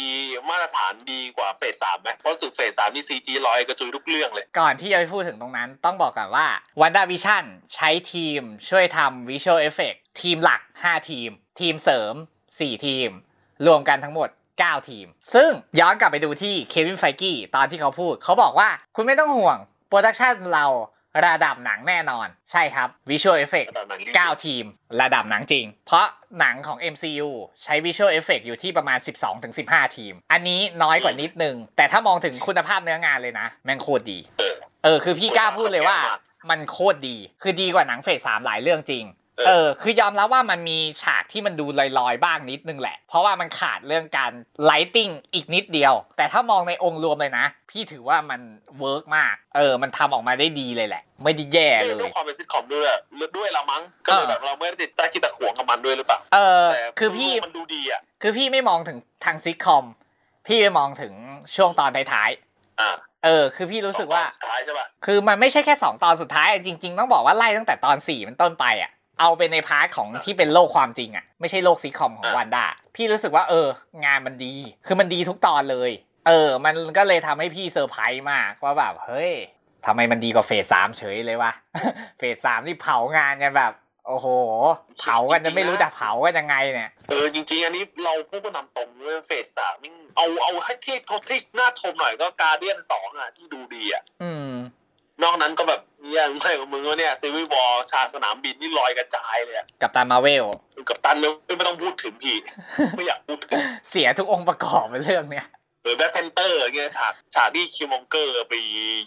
มาตรฐานดีกว่า phase สามไหมเพราะรู้สึก phase สามนี่ CG ลอยกระจุยทุกเรื่องเลย ก่อนที่จะไปพูดถึงตรงนั้น ต้องบอกก่อนว่า WandaVision ใช้ทีมช่วยทำ Visual Effect ทีมหลัก 5 ทีม ทีมเสริม 4 ทีม รวมกันทั้งหมด 9 ทีม ซึ่งย้อนกลับไปดูที่ Kevin Feige ตอนที่เขาพูด เขาบอกว่าคุณไม่ต้องห่วง production เราระดับหนังแน่นอน ใช่ครับ Visual Effect ระดับหนัง9ทีม ระดับหนังจริง เพราะหนังของ MCU ใช้ Visual Effect อยู่ที่ประมาณ 12-15 ทีม อันนี้น้อยกว่านิดนึง แต่ถ้ามองถึงคุณภาพเนื้องานเลยนะ แม่งโคตรดี เออเออคือพี่กล้าพูดเลยว่ามันโคตรดี คือดีกว่าหนัง Phase สามหลายเรื่องจริง เออเออ คือยอมรับว่ามันมีฉากที่มันดูลอยๆ บ้างนิดนึงแหละ เพราะว่ามันขาดเรื่องการ lighting อีกนิดเดียว แต่ถ้ามองในองค์รวมเลยนะ พี่ถือว่ามัน work มาก เออ มันทำออกมาได้ดีเลยแหละ ไม่ได้แย่เอเลอด้วยยความเป็นซิทคอมด้วยด้วยละมั้ง ก็เลยแบบเราไม่ได้ติดตาคิดตะขวงกับมันด้วยหรือเปล่า เออแต่คือพี่ มันดูดีอะ คือพี่ไม่มองถึงทางซิทคอม พี่ไปมองถึงช่วงตอนท้ายอ่าๆเออ คือพี่รู้สึกว่าสองตอนสุดท้ายใช่ป่ะคือมันไม่ใช่แค่ 2 ตอนสุดท้ายอะจริง ๆ ต้องบอกว่าไล่ตั้งแต่ตอน 4 เป็นต้นไปอะ เอาไปใน part ของที่เป็นโลกความจริงอะไม่ใช่โลกซีคอมของอะ Wanda พี่รู้สึกว่าเออ งานมันดี คือมันดีทุกตอนเลย เออ มันก็เลยทำให้พี่เซอร์ไพรส์มากว่าแบบเฮ้ยทำไมมันดีกว่า Phase สามเฉยเลยวะ Phase สามนี่เผางานกันแบบโอ้โห เผากันจะไม่รู้จะเผากันยังไงเนี่ย เออจริง ๆ อันนี้เราพูดก็นำตรงเรื่อง Phase สามนี่เอาเอาให้ที่ทที่น่าชมหน่อยก็ Guardians สองอะที่ดูดีอะ อืม นอกนั้นก็แบบยังไงของมึงวะเนี่ย Civil War ฉากสนามบินนี่ลอยกระจายเลยอะ Captain Marvel Captain เนี่ยไม่ต้องพูดถึงพี่ไม่อยากพูดถึงเสียทุกองค์ประกอบในเรื่องเนี้ยหรือ Black Panther เงี้ยฉากฉากที่ Killmonger ไป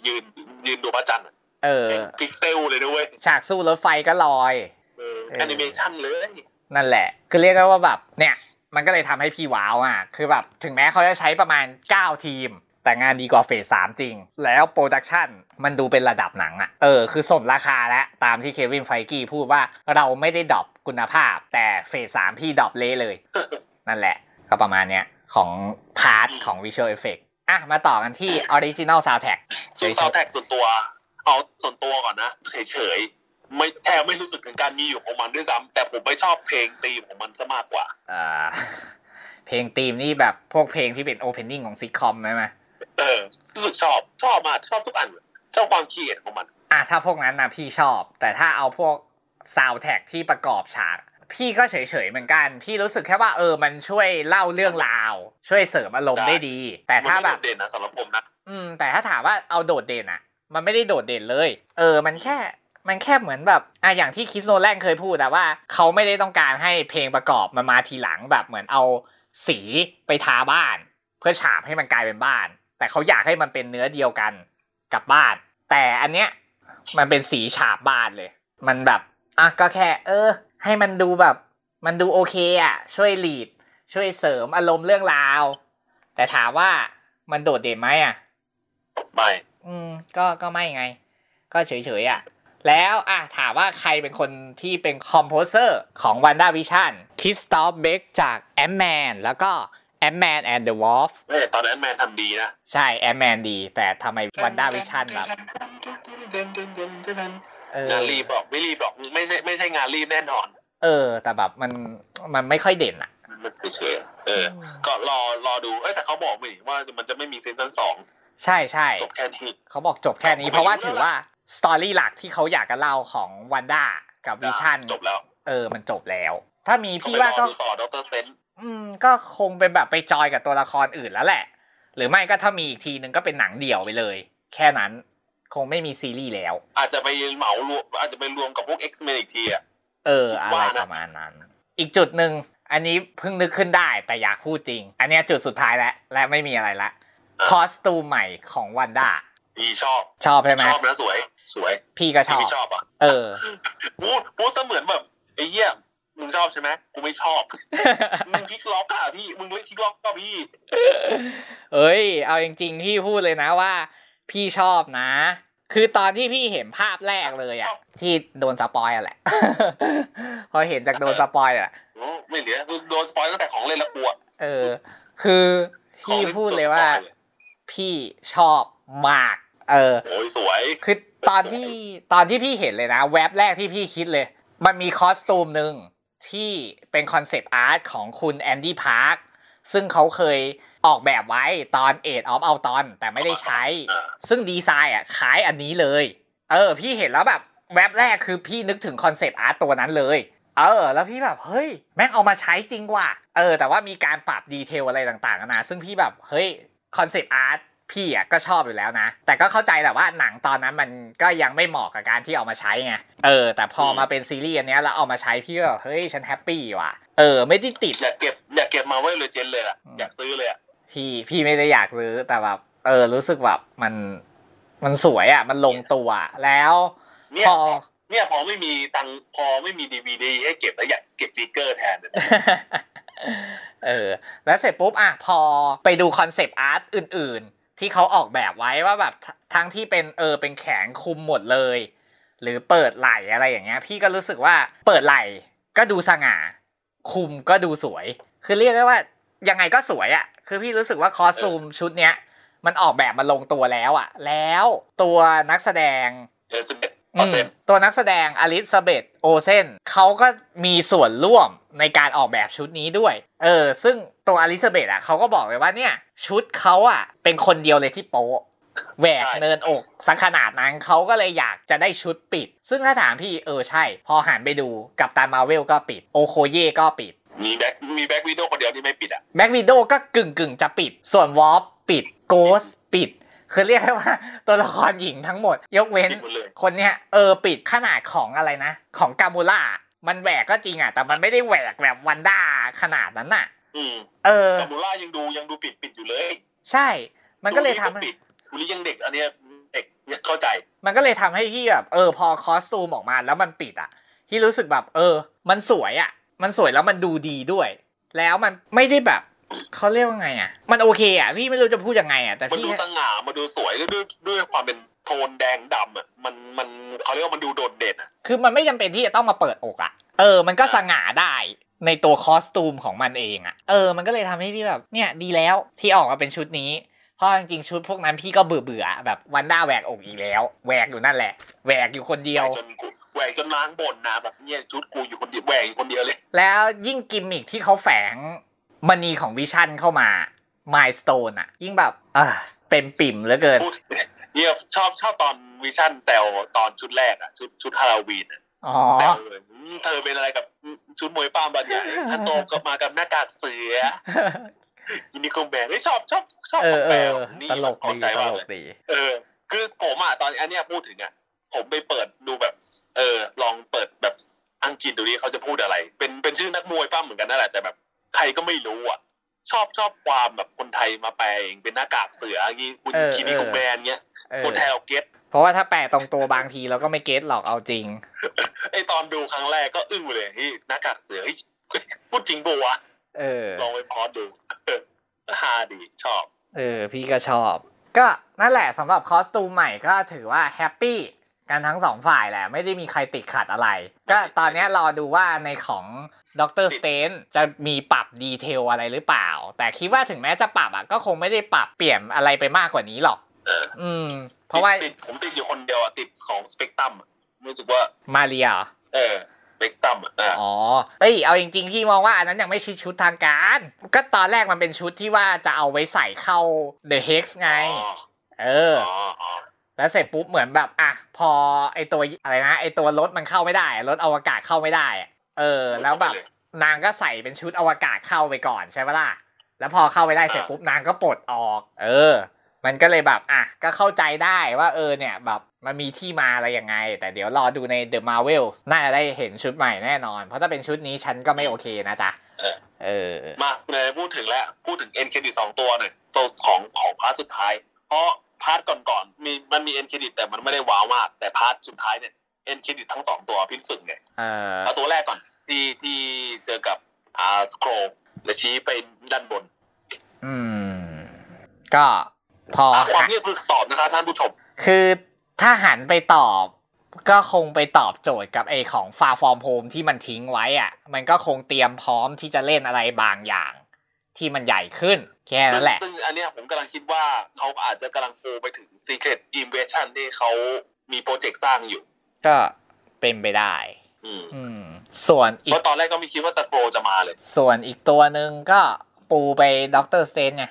ยืนยืนดูพระจันทร์อะเออพิกเซลเลยนะเว้ยฉากสู้รถไฟก็ลอยเออเออแอนิเมชันเลย นั่นแหละ คือเรียกได้ว่าแบบเนี่ย มันก็เลยทำให้พี่ wow อะ คือแบบถึงแม้เขาจะใช้ประมาณ 9 ทีม แต่งานดีกว่า Phase สามจริง แล้ว production มันดูเป็นระดับหนังอะเออคือสมราคาแล้วตามที่ Kevin Feige พูดว่าเราไม่ได้ drop คุณภาพ แต่ Phase สามพี่ drop เละเลย นั่นแหละ ก็ประมาณเนี้ยของ part ของ Visual Effect อะ มาต่อกันที่ Original Soundtrack ส่วนซาวแท็กส่วนตัว เอาส่วนตัวก่อนนะ เฉยๆ ไม่แทบไม่รู้สึกถึงการมีอยู่ของมันด้วยซ้ำแต่ผมไม่ชอบเพลงธีมของมันซะมากกว่า อ่า เพลงธีมนี่แบบพวกเพลงที่เป็น opening ของซิทคอมไหมไหม เออรู้สึกชอบชอบมากชอบทุกอันชอบความคิดของมัน อะถ้าพวกนั้นนะพี่ชอบ แต่ถ้าเอาพวกซาวแท็กที่ประกอบฉากพี่ก็เฉยๆเหมือนกัน พี่รู้สึกแค่ว่าเออมันช่วยเล่าเรื่องราว ช่วยเสริมอารมณ์ได้ดี แต่มันถ้าไม่แบโดบดเด่นนะสำหรับผมนะอืม แต่ถ้าถามว่าเอาโดดเด่นอะมันไม่ได้โดดเด่นเลย เออ มันแค่มันแค่เหมือนแบบอะอย่างที่คริสโนแลนเคยพูดอะว่าเขาไม่ได้ต้องการให้เพลงประกอบมันมาทีหลังแบบเหมือนเอาสีไปทาบ้าน เพื่อฉาบให้มันกลายเป็นบ้าน แต่เขาอยากให้มันเป็นเนื้อเดียวกันกับบ้าน แต่อันเนี้ยมันเป็นสีฉาบบ้านเลย มันแบบอะก็แค่ เออ ให้มันดูแบบ มันดูโอเคอะช่วย lead ช่วยเสริมอารมณ์เรื่องราว แต่ถามว่ามันโดดเด่นไหมอะไม่ อืม ก็ก็ไม่ไง ก็เฉยๆอะ แล้วอะถามว่าใครเป็นคนที่เป็น composer ของ WandaVision Christophe Beck จาก Ant-Man แล้วก็ Ant-Man and the Wasp เอ้ยตอน Ant-Man ทำดีนะ ใช่ Ant-Man ดี แต่ทำไม WandaVision แบบเอองานรีบบอกไม่รีบบอกไม่ใช่ไม่ใช่งานรีบแน่นอน เออ แต่แบบมันมันไม่ค่อยเด่นอะ มันเฉยๆเออ ก็รอรอดูเอ้ยแต่เขาบอกไม่ว่ามันจะไม่มี season สองใช่ใช่จบแค่นี้เขาบอกจบแค่นี้ก็ไม่เพราะว่ารู้ถือแล้วล่ะว่า story หลักที่เขาอยากจะเล่าของ Wanda กับ Vision จบแล้ว เออ มันจบแล้ว ถ้ามีพี่ไปว่ารอก็ดูต่อ Doctor Strange อืมก็คงเป็นแบบไปจอยกับตัวละครอื่นแล้วแหละ หรือไม่ก็ถ้ามีอีกทีนึงก็เป็นหนังเดี่ยวไปเลย แค่นั้น คงไม่มีซีรีส์แล้ว อาจจะไปเหมารวมอาจจะไปรวมกับพวก X-Men อีกทีอะเอออะไรว่านะประมาณนั้น อีกจุดหนึ่งอันนี้เพิ่งนึกขึ้นได้แต่อยากพูดจริง อันเนี้ยจุดสุดท้ายแล้วและไม่มีอะไรละคอสตูมใหม่ของวันด้าพี่ชอบชอบใช่ไหมชอบนะสวย สวย พี่ก็ชพี่อบไม่ชอบอะเออพูดพูดเสมือนแบบไอ้เหี้ย มึงชอบใช่ไหมกูไม่ชอบ มึงพลิกล็อกอะพี่ มึงเล่นพลิกล็อกก็พี่ เอ้ย เอาจริงๆพี่พูดเลยนะว่า พี่ชอบนะ คือตอนที่พี่เห็นภาพแรกเลยอะที่โดน spoil อะแหละ พอเห็นจากโดน spoil อะโอ้ไม่เหลือโดน spoil ตั้งแต่ของเล่นและกลัวเออ คือพี่พูดเลยว่า พี่ชอบมาก เออโอ้ยสวย คือตอนที่ตอนที่พี่เห็นเลยนะ แว็บแรกที่พี่คิดเลย มันมี costume หนึ่ง ที่เป็น concept art ของคุณ Andy Park ซึ่งเขาเคยออกแบบไว้ตอน Age of Ultron แต่ไม่ได้ใช้ ซึ่งดีไซน์อะคล้ายอันนี้เลย เออ พี่เห็นแล้วแบบแว็บแรกคือพี่นึกถึง concept art ตัวนั้นเลย เออ แล้วพี่แบบ เฮ้ย แม่งเอามาใช้จริงว่ะ เออ แต่ว่ามีการปรับ detail อะไรต่างๆนะ ซึ่งพี่แบบ เฮ้ย concept art พี่อะก็ชอบอยู่แล้วนะ แต่ก็เข้าใจแหละว่าหนังตอนนั้นมันก็ยังไม่เหมาะกับการที่เอามาใช้ไงเออ แต่พอมาเป็นซีรีส์อันเนี้ยแล้วเอามาใช้พี่ก็แบบเฮ้ยฉัน happy ว่ะเออ ไม่ได้ติดอยากเก็บอยากเก็บมาไว้เลยเจนเลยอะอืมอยากซื้อเลยอะพี่พี่ไม่ได้อยากซื้อแต่แบบเออ รู้สึกแบบมันมันสวยอะ มันลงตัวอะแล้วเนี่ยพอเนี่ยพอไม่มีตังค์พอไม่มีดีวีดีให้เก็บแล้วอยากเก็บ figure แทนเนี่ยเออ แล้วเสร็จปุ๊บอะพอไปดู concept art อื่น ๆ ที่เขาออกแบบไว้ว่าแบบทั้งที่เป็นเออเป็นแขนคลุมหมดเลย หรือเปิดไหล่อะไรอย่างเงี้ย พี่ก็รู้สึกว่าเปิดไหล่ก็ดูสง่า คลุมก็ดูสวย คือเรียกได้ว่ายังไงก็สวยอะ่ะ คือพี่รู้สึกว่า costume ชุดเนี้ยมันออกแบบมาลงตัวแล้วอะ่ะ แล้วตัวนักแสดง Elizabeth อืเปอร์มเซ็นต์ตัวนักแสดง Elizabeth Olsen เขาก็มีส่วนร่วมในการออกแบบชุดนี้ด้วย เออ ซึ่งตัว Elizabeth อะเขาก็บอกเลยว่าเนี่ย ชุดเขาอะ เป็นคนเดียวเลยที่โป๊ะแหวกเนินอกสักขนาดนั้นเขาก็เลยอยากจะได้ชุดปิด ซึ่งถ้าถามพี่เออใช่ พอหันไปดูกับตามาเวลก็ปิด โอโคเย่ก็ปิด มีแบ็คมีแบ็ควิดีโอคนเดียวที่ไม่ปิดอะแบ็กวิดโอก็กึ่งกึ่งๆจะปิด ส่วนวอลปิดโกสปิด คือเรียกได้ว่าตัวละครหญิงทั้งหมด ยกเว้นปิดหมดเลยคนเนี้ยเออปิดขนาดของอะไรนะ ของกามูล่ามันแหวกก็จริงอะ แต่มันไม่ได้แหวกแบบวันด้าขนาดนั้นน่ะอืมเออกามูล่ายังดูยังดูปิดปิดอยู่เลย ใช่ มันก็เลยทำให้ปิดคุริยังเด็กอันเนี้ยเด็กยังเข้าใจ มันก็เลยทำให้พี่แบบเออพอคอสตูมออกมาแล้วมันปิดอะพี่รู้สึกแบบ เออ มันสวยอะ มันสวยแล้วมันดูดีด้วย แล้วมันไม่ได้แบบ เขาเรียกว่าไงอะ มันโอเคอะพี่ไม่รู้จะพูดยังไงอะแต่มันพี่ดูสง่ามันดูสวยด้วยด้วยด้วยความเป็นโทนแดงดำอะมันมันเขาเรียกว่ามันดูโดดเด่นอะคือมันไม่จำเป็นที่จะต้องมาเปิดอกอะเออ มันก็สง่าได้ในตัว costume ของมันเองอะเออ มันก็เลยทำให้พี่แบบเนี่ยดีแล้วที่ออกมาเป็นชุดนี้เพราะจริงๆชุดพวกนั้นพี่ก็เบื่อเบื่อๆแบบ Wanda แหวกอกอีกแล้วแหวกอยู่นั่นแหละแหวกอยู่คนเดียวแหวกจนกูแหวกจนล้างบ่นนะแบบเนี่ยชุดกูอยู่คนเดียวแหวกอยู่คนเดียวเลย แล้วยิ่งกิมมิคที่เขาแฝง มณีของ Vision เข้ามา Mind Stone อะยิ่งแบบอ่าเต็มปริ่มเหลือเกินพูดเนี่ยชอบชอบตอนวิชั่นแซลตอนชุดแรกอะชุดชุดฮาโลวีนอะอ๋อแซวเลยอืมเธอเป็นอะไรกับชุดมวยป้ามบันใหญ่ฉันโตกลับมากับหน้ากากเสือยูนิคอร์นแบนไม่ชอบชอบชอบเออคำเอแปลอนี่ตลกพอดีใจตมากลเลกยดีเออ คือผมอะตอนอันเนี้ยพูดถึงอะ ผมไปเปิดดูแบบ เออ ลองเปิดแบบอังกฤษดูดิเขาจะพูดอะไร เป็นเป็นชื่อนักมวยป้ามเหมือนกันนั่นแหละแต่แบบ ใครก็ไม่รู้อะ ชอบชอบความแบบคนไทยมาแปลเองเป็นหน้ากากเสืออย่างงี้คุณเออคินิคอร์นแบนเงี้ยเออคนไทยเรา getเพราะว่าถ้าแปลตรงตัวบางทีเราก็ไม่ get หรอกเอาจริงไอตอนดูครั้งแรกก็อึ้งไปเลยที่หน้ากากเสือเฮ้ยพูดจริงปะวะเออ ลองไป pause ดูฮาดีชอบ เออ พี่ก็ชอบ ก็นั่นแหละสำหรับ costume ใหม่ก็ถือว่า happy กันทั้งสองฝ่ายแหละ ไม่ได้มีใครติดขัดอะไร ก็ตอนเนี้ยรอดูว่าในของ Doctor Strange จะมีปรับ detail อะไรหรือเปล่า แต่คิดว่าถึงแม้จะปรับอะก็คงไม่ได้ปรับเปลี่ยนอะไรไปมากกว่านี้หรอกเอออืม เพราะว่าติดผมติดอยู่คนเดียวอะติดของสเปกตรัมรู้สึกว่ามาเรียเหรอเออสเปกตรัมอะอ๋อเอ้ย เอาจริงๆ พี่มองว่าอันนั้นยังไม่ใช่ชุดทางการ ก็ตอนแรกมันเป็นชุดที่ว่าจะเอาไว้ใส่เข้า The Hex ไงอ๋อเอออ๋ออ๋อแล้วเสร็จปุ๊บเหมือนแบบ อะ พอไอตัวอะไรนะ ไอตัวรถมันเข้าไม่ได้ รถอวกาศเข้าไม่ได้อะ เออ แล้วแบบนางก็ใส่เป็นชุดอวกาศเข้าไปก่อนใช่ปะล่ะ แล้วพอเข้าไปได้เสร็จปุ๊บนางก็ปลดออก เออ มันก็เลยแบบอะก็เข้าใจได้ว่าเออเนี่ยแบบมันมีที่มาอะไรยังไง แต่เดี๋ยวรอดูใน The Marvels น่าจะได้เห็นชุดใหม่แน่นอน เพราะถ้าเป็นชุดนี้ฉันก็ไม่โอเคนะจ๊ะเออเออมาเลยพูดถึงแล้ว พูดถึง end credit สองตัวหน่อยตัวของของ part สุดท้าย เพราะ part ก่อนๆมีมันมี end credit แต่มันไม่ได้ wow มาก แต่ part สุดท้ายเนี่ยเอ็นเครดิตทั้งสองตัวพิมพ์สึกเนี่ยเออเอาตัวแรกก่อน ที่ที่เจอกับอ่าสโครแล้วชี้ไปด้านบน อืม ก็พออะความหันเงียบคือตอบนะครับท่านผู้ชม คือถ้าหันไปตอบก็คงไปตอบโจทย์กับไอของฟาฟอร์มโฮมที่มันทิ้งไว้อะ มันก็คงเตรียมพร้อมที่จะเล่นอะไรบางอย่าง ที่มันใหญ่ขึ้น แค่นั้นแหละ ซึ่งอันเนี้ยผมกำลังคิดว่าเขาอาจจะกำลังโฟไปถึง Secret Invasion ที่เขามีโปรเจกต์สร้างอยู่ ก็เป็นไปได้ อืมอืม ส่วนอีเพกราะตอนแรกก็ไม่คิดว่าสโตรจะมาเลย ส่วนอีกตัวหนึ่งก็ปูไปด็อกเตอร์สเตนไง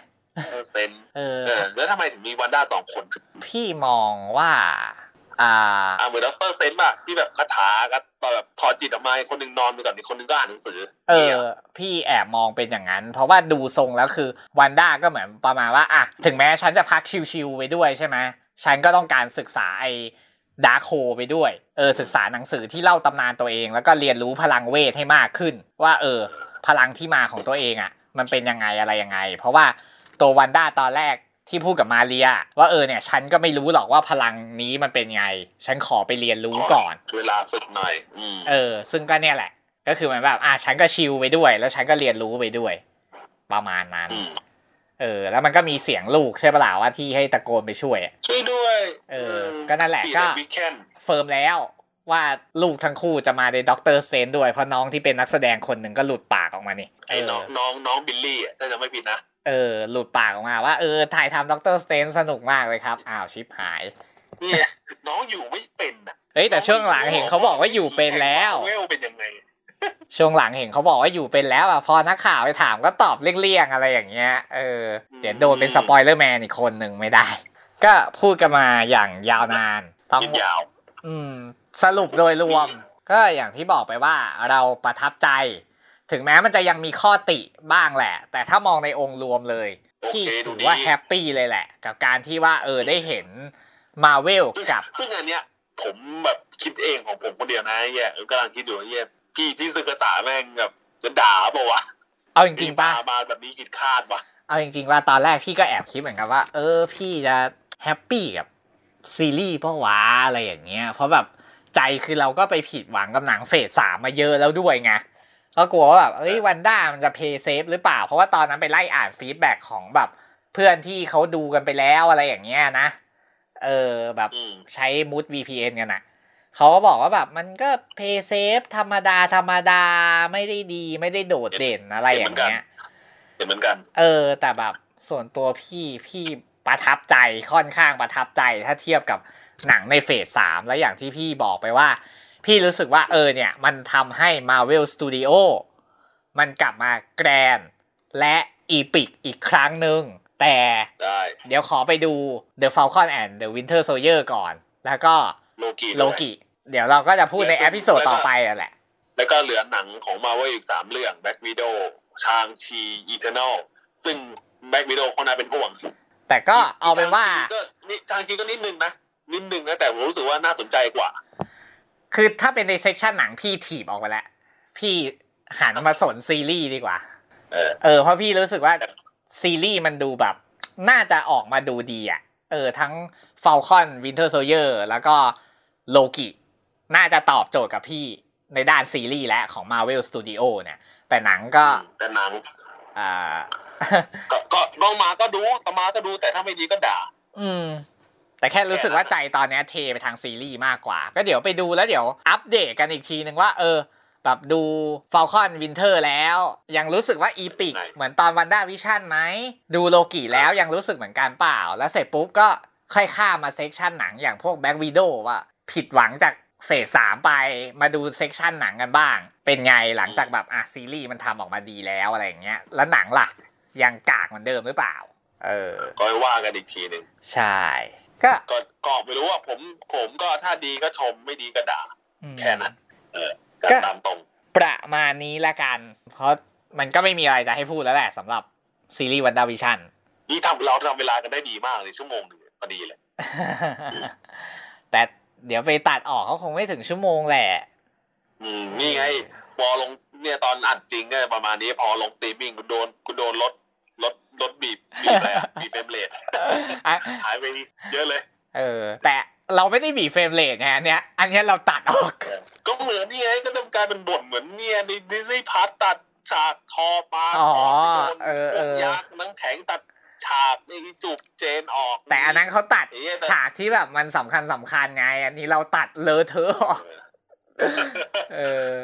เออเซนเออเออแล้วทำไมถึงมีวันด้าสองคน พี่มองว่า อ่าอ่าเหมือนด็อกเตอร์เซนป่ะที่แบบคาถากันตอนแบบถอดจิตออกมาคนหนึ่งนอนไปก่อนอีกคนหนึ่งก็อ่านหนังสือ เอนี่อพี่แอบมองเป็นอย่างนั้น เพราะว่าดูทรงแล้วคือวันด้าก็เหมือนประมาณว่าอะถึงแม้ฉันจะพักชิวๆไปด้วยใช่ไหมฉันก็ต้องการศึกษาไอ้ ดาร์คโฮไปด้วยเออศึกษาหนังสือที่เล่าตำนานตัวเอง แล้วก็เรียนรู้พลังเวทให้มากขึ้น ว่าเออ พลังที่มาของตัวเองอะ มันเป็นยังไงอะไรยังไง เพราะว่าตัววันด้าตอนแรกที่พูดกับมาเรีย ว่าเออเนี่ย ฉันก็ไม่รู้หรอกว่าพลังนี้มันเป็นไง ฉันขอไปเรียนรู้ก่อน เวลาฝึกหน่อยอืมเออ ซึ่งก็เนี่ยแหละ ก็คือเหมือนแบบ อะฉันก็ชิลไปด้วย แล้วฉันก็เรียนรู้ไปด้วย ประมาณนั้นอืม เออ แล้วมันก็มีเสียงลูกใช่ปะล่ะว่าที่ให้ตะโกนไปช่วยอะช่วยด้วย เออ ก็นั่นแหละก็ confirm แล้วว่าลูกทั้งคู่จะมาใน Doctor Strange ด้วยเพราะน้องที่เป็นนักแสดงคนหนึ่งก็หลุดปากออกมานี่ไอ้น้องน้องน้องบิลลี่อะถ้าจะไม่ผิดนะเออหลุดปากออกมาว่าเออถ่ายทำ Doctor Strange สนุกมากเลยครับอ้าวชิบหายเนี่ยน้องอยู่ไม่เป็นอะเฮ้ยแต่ช่วงหลังเห็นเขาบอกว่าอยู่เป็นแล้วเวลเป็นยังไง ช่วงหลังเห็นเขาบอกว่าอยู่เป็นแล้วอะพอนักข่าวไปถามก็ตอบเลี่ยงๆอะไรอย่างเงี้ยเออเดี๋ยวโดนเป็น spoiler man อีกคนหนึ่งไม่ได้ ก็พูดกันมาอย่างยาวนานต้องยินยาว อืม สรุปโดยรวม ก็อย่างที่บอกไปว่าเราประทับใจ ถึงแม้มันจะยังมีข้อติบ้างแหละ แต่ถ้ามองในองค์รวมเลยโอเคที่ดูถือดีว่า happy เลยแหละ กับการที่ว่าเออได้เห็นมาเวลซึ่งกับ ซึ่งอันเนี้ยผมแบบคิดเองของผมคนเดียวนะไอ้เหี้ยกำลังคิดอยู่ไอ้เหี้ย พี่พี่ซึกษาแม่งแบบจะด่าเปล่าวะเอาจริงๆป่ะมามาแบบนี้ผิดคาดวะเอาจริงๆว่าตอนแรกพี่ก็แอบคิดเหมือนกันว่า เออ พี่จะ happy กับซีรีส์เปล่าวะอะไรอย่างเงี้ย เพราะแบบใจคือเราก็ไปผิดหวังกับหนัง phase สามมาเยอะแล้วด้วยไงก็กลัวว่าแบบเอ้ยวันด้ามันจะ play safe หรือเปล่า เพราะว่าตอนนั้นไปไล่อ่าน feedback ของแบบเพื่อนที่เขาดูกันไปแล้วอะไรอย่างเงี้ยนะ เออแบบอืมใช้มูด VPN กันนะ เขาก็บอกว่าแบบมันก็เพย์เซฟธรรมดาธรรมดาไม่ได้ดี ไม่ได้โดดเด่นอะไรอย่างเงี้ยเห็นเหมือนกัน เออ แต่แบบส่วนตัวพี่พี่ประทับใจค่อนข้างประทับใจถ้าเทียบกับหนังในเฟสสามแล้วอย่างที่พี่บอกไปว่า พี่รู้สึกว่าเออเนี่ย มันทำให้ Marvel Studio มันกลับมาแกรนด์และepic อีกครั้งหนึ่งแต่ได้เดี๋ยวขอไปดู The Falcon and the Winter Soldier ก่อน แล้วก็ Loki Loki เดี๋ยวเราก็จะพูดใน episode ต่อไปอะแหละ แล้วก็เหลือหนังของมาเวลอีกสามเรื่อง Black Widow Shang-Chi Eternals ซึ่ง Black Widow คนน่าเป็นห่วง แต่ก็เอาเป็นว่า Shang-Chi ก็นี่ Shang-Chi ก็นิดนึงนะ นิดนึงนะ แต่ผมรู้สึกว่าน่าสนใจกว่า คือถ้าเป็นใน section หนังพี่ถีบออกไปแล้ว พี่หันมาสนซีรีส์ดีกว่า เออเออเพราะพี่รู้สึกว่าซีรีส์มันดูแบบ น่าจะออกมาดูดีอะ เออ ทั้ง Falcon Winter Soldier แล้วก็ โลกิ น่าจะตอบโจทย์กับพี่ในด้านซีรีส์และของ Marvel Studio เนี่ย แต่หนังก็แต่หนังอ่าก็ก็ก็มาก็ดูตมาก็ดูแต่ถ้าไม่ดีก็ด่า อืม แต่แค่รู้สึกว่าใจตอนเนี้ยเทไปทางซีรีส์มากกว่า ก็เดี๋ยวไปดูแล้วเดี๋ยวอัปเดตกันอีกทีนึงว่า เออ แบบดู Falcon Winter แล้ว ยังรู้สึกว่า epic ไหนเหมือนตอน WandaVision ไหม ดูโลกิแล้วยังรู้สึกเหมือนกันเปล่า แล้วเสร็จปุ๊บก็ค่อยข้ามมา section หนังอย่างพวก Black Widow ว่า ผิดหวังจาก phase สามไปมาดู section หนังกันบ้าง เป็นไงหลังจากแบบอะซีรีส์มันทำออกมาดีแล้วอะไรอย่างเงี้ย แล้วหนังล่ะ ยังกากเหมือนเดิมหรือเปล่า เออ ก็ว่ากันอีกทีหนึ่งใช่ ก็ก็ก็ไม่รู้ว่าผมผมก็ถ้าดีก็ชมไม่ดีก็ด่าอืมแค่นั้นเออการก็ตามตรง ประมาณนี้ละกัน เพราะมันก็ไม่มีอะไรจะให้พูดแล้วแหละสำหรับซีรีส์ WandaVisionนี่ทำเราทำเวลากันได้ดีมากเลยชั่วโมงหนึ่งพอดีเลยแต่ เดี๋ยวไปตัดออกเขาคงไม่ถึงชั่วโมงแหละ อืมนี่ไงพอลงเนี่ยตอนอัดจริงก็ประมาณนี้พอลงสตรีมมิ่งกูโดนกูโดนลดลดลดบีบบีบอะไรอะบีบ frame rateอะหายไปเยอะเลย เออ แต่เราไม่ได้บีบเฟรมเรทไงอันเนี้ยอันเนี้ยเราตัดออก ก็เหมือนนี่ไงก็จะกลายเป็นบทเหมือนเนี่ยในดิสนีย์พาร์ตัดฉากทอปลาอ๋อโดนเออพเอวกอยักษ์น้ำแข็งตัด ฉากนี่จูบเจนออก แต่อันนั้นเขาตัดไอ้เหี้ยแต่ฉากที่แบบมันสำคัญสำคัญไง อันนี้เราตัดเลอะเทอะออกเออ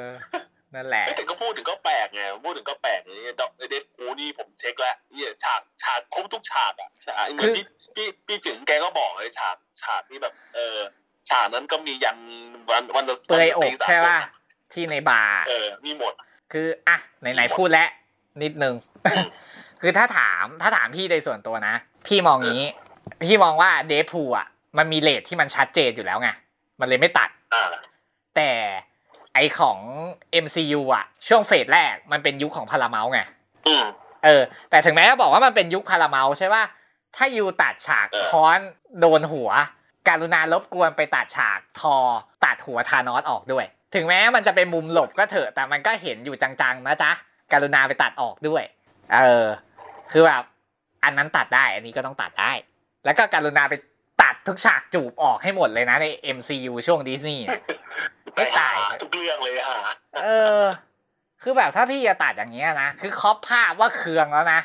นั่นแหละเอ้ยแต่ก็พูดถึงก็แปลกไงพูดถึงก็แปลกเนี่ยด็อกเดดกูนี่ผมเช็คแล้วเนี่ยฉากฉากครบทุกฉากอะฉากเหมือนพี่พี่พี่จึงแกก็บอกเลยฉากฉากที่แบบ เออ ฉากนั้นก็มียันวันวันละเปลือยอกใช่ป่ะที่ในบาร์เออมีหมด คืออะไหนๆพูดแล้วนิดนึง คือถ้าถามถ้าถามพี่โดยส่วนตัวนะ พี่มองงี้ พี่มองว่าเดฟพูอะ มันมีเลทที่มันชัดเจนอยู่แล้วไง มันเลยไม่ตัดอ่าแต่ไอของ MCU อะ ช่วงเฟสแรกมันเป็นยุคของพาราเมลไงอืมเออ แต่ถึงแม้จะบอกว่ามันเป็นยุคพาราเมลใช่ป่ะ ถ้ายูตัดฉากเออค้อนโดนหัว การุณารบกวนไปตัดฉากทอตัดหัวธานอสออกด้วย ถึงแม้มันจะเป็นมุมหลบก็เถอะ แต่มันก็เห็นอยู่จังๆนะจ๊ะ การุณาไปตัดออกด้วย เออ คือแบบอันนั้นตัดได้ อันนี้ก็ต้องตัดได้ แล้วก็การุณาไปตัดทุกฉากจูบออกให้หมดเลยนะใน MCU ช่วงดิสนีย์ไปหาทุกเรื่องเลยหาเออ คือแบบถ้าพี่จะตัดอย่างเงี้ยนะ คือครอปภาพว่าเคืองแล้วนะ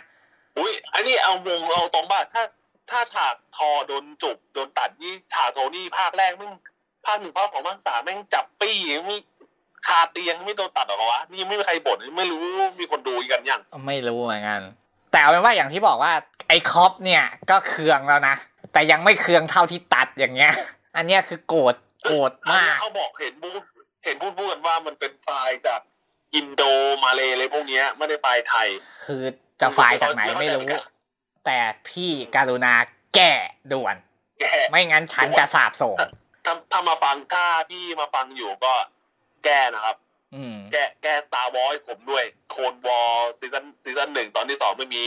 อุ้ยอันนี้เอาวงเอาตรงป่ะถ้า ถ้าฉากทอโดนจุบโดนตัดยี่ฉากโทนี่ภาคแรกแม่งภาคหนึ่งภาคสองภาคสามแม่งจับปี้ไม่คาเตียงไม่โดนตัดหรอกวะ นี่ไม่มีใครบ่นไม่รู้มีคนดูกันยัง ไม่รู้เหมือนกัน แต่เอาเป็นว่าอย่างที่บอกว่าไอ้ครอปเนี่ยก็เคืองแล้วนะ แต่ยังไม่เคืองเท่าที่ตัดอย่างเงี้ย อันเนี้ยคือโกรธโกรธอันมานี้กเขาบอกเห็นพูดเห็นพูดพูดกันว่ามันเป็นไฟล์จากอินโดมาเลยอะไรพวกเนี้ยไม่ได้ไฟล์ไทย คือจะไฟล์จากไหนไม่รู้ แต่พี่กรุณาแก้ด่วนแกไม่งั้นฉันจะสาบส่งถ้าถ้ามาฟังถ้าพี่มาฟังอยู่ก็แก้นะครับอืม แก้แก้ Star Wars ผมด้วย Clone Wars season season หนึ่งตอนที่สองไม่มี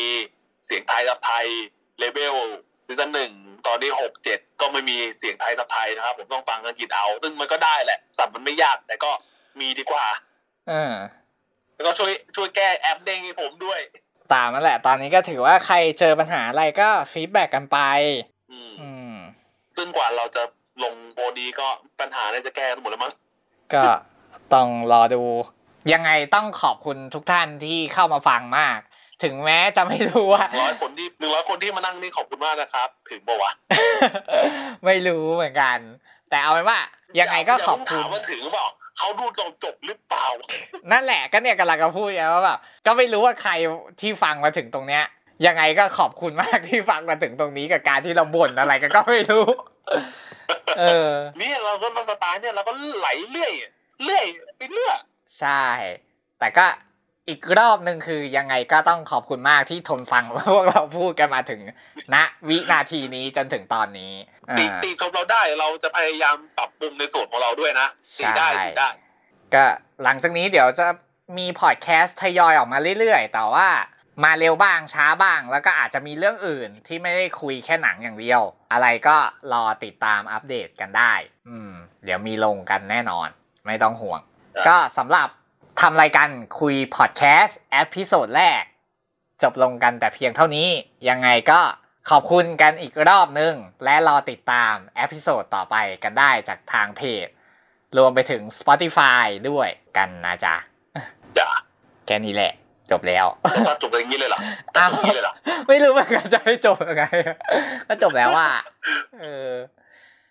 เสียงไทยกับไทยเลเวล season หนึ่งตอนที่หกเจ็ดก็ไม่มีเสียงไทยกับไทยนะครับ ผมต้องฟังอังกฤษเอา ซึ่งมันก็ได้แหละ sub มันไม่ยากแต่ก็มีดีกว่าเออแล้วก็ช่วยช่วยแก้แอปเด้งให้ผมด้วย ตามนั่นแหละ ตอนนี้ก็ถือว่าใครเจอปัญหาอะไรก็ feedback กันไป อืมอืมซึ่งกว่าเราจะลงโบดีก็ปัญหาน่าจะแก้กันหมดแล้วมั้งก็ ต้องรอดู ยังไงต้องขอบคุณทุกท่านที่เข้ามาฟังมาก ถึงแม้จะไม่รู้ว่าร้อยคนที่หนึ่งร้อยคนที่มานั่งนี่ขอบคุณมากนะครับ ถึงปะวะไม่รู้เหมือนกัน แต่เอาเป็นว่า ยังไงก็ขอบคุย่าณเพิ่งถามว่าถึงหรือเปล่าเขาดูจบจบหรือเปล่า นั่นแหละก็เนี่ยกำลังจะพูดไงว่าแบบก็ไม่รู้ว่าใครที่ฟังมาถึงตรงเนี้ยยังไงก็ขอบคุณมากที่ฟังมาถึงตรงนี้กับการที่เราบ่นอะไรกันก็ไม่รู้ เออ เนี่ยเราก็มาสไตล์เนี่ยเราก็ไหลเรื่อย เรื่อยไปเรื่อยใช่ แต่ก็อีกรอบหนึ่งคือยังไงก็ต้องขอบคุณมากที่ทนฟังพวกเราพูดกันมาถึงณวินาทีนี้จนถึงตอนนี้อ่าตีตีชมเราได้เราจะพยายามปรับปรุงในส่วนของเราด้วยนะตีได้ใช่ตีได้ ก็หลังจากนี้เดี๋ยวจะมีพอดแคสต์ทยอยออกมาเรื่อยๆ แต่ว่ามาเร็วบ้างช้าบ้าง แล้วก็อาจจะมีเรื่องอื่นที่ไม่ได้คุยแค่หนังอย่างเดียว อะไรก็รอติดตามอัปเดตกันได้ อืม เดี๋ยวมีลงกันแน่นอน ไม่ต้องห่วงครับก็สำหรับทำรายการคุยพอดแคสต์ episode แรก จบลงกันแต่เพียงเท่านี้ ยังไงก็ขอบคุณกันอีกรอบนึง และรอติดตาม episode ต่อไปกันได้จากทางเพจ รวมไปถึง Spotify ด้วยกันนะจ๊ะ อ่าแค่นี้แหละ จบแล้วจะตัดจบกันอย่างนี้เลยเหรอตัดจบอย่างนี้เลยเหรอไม่รู้เหมือนกันจะให้จบยังไงก็จบแล้วว่าเออ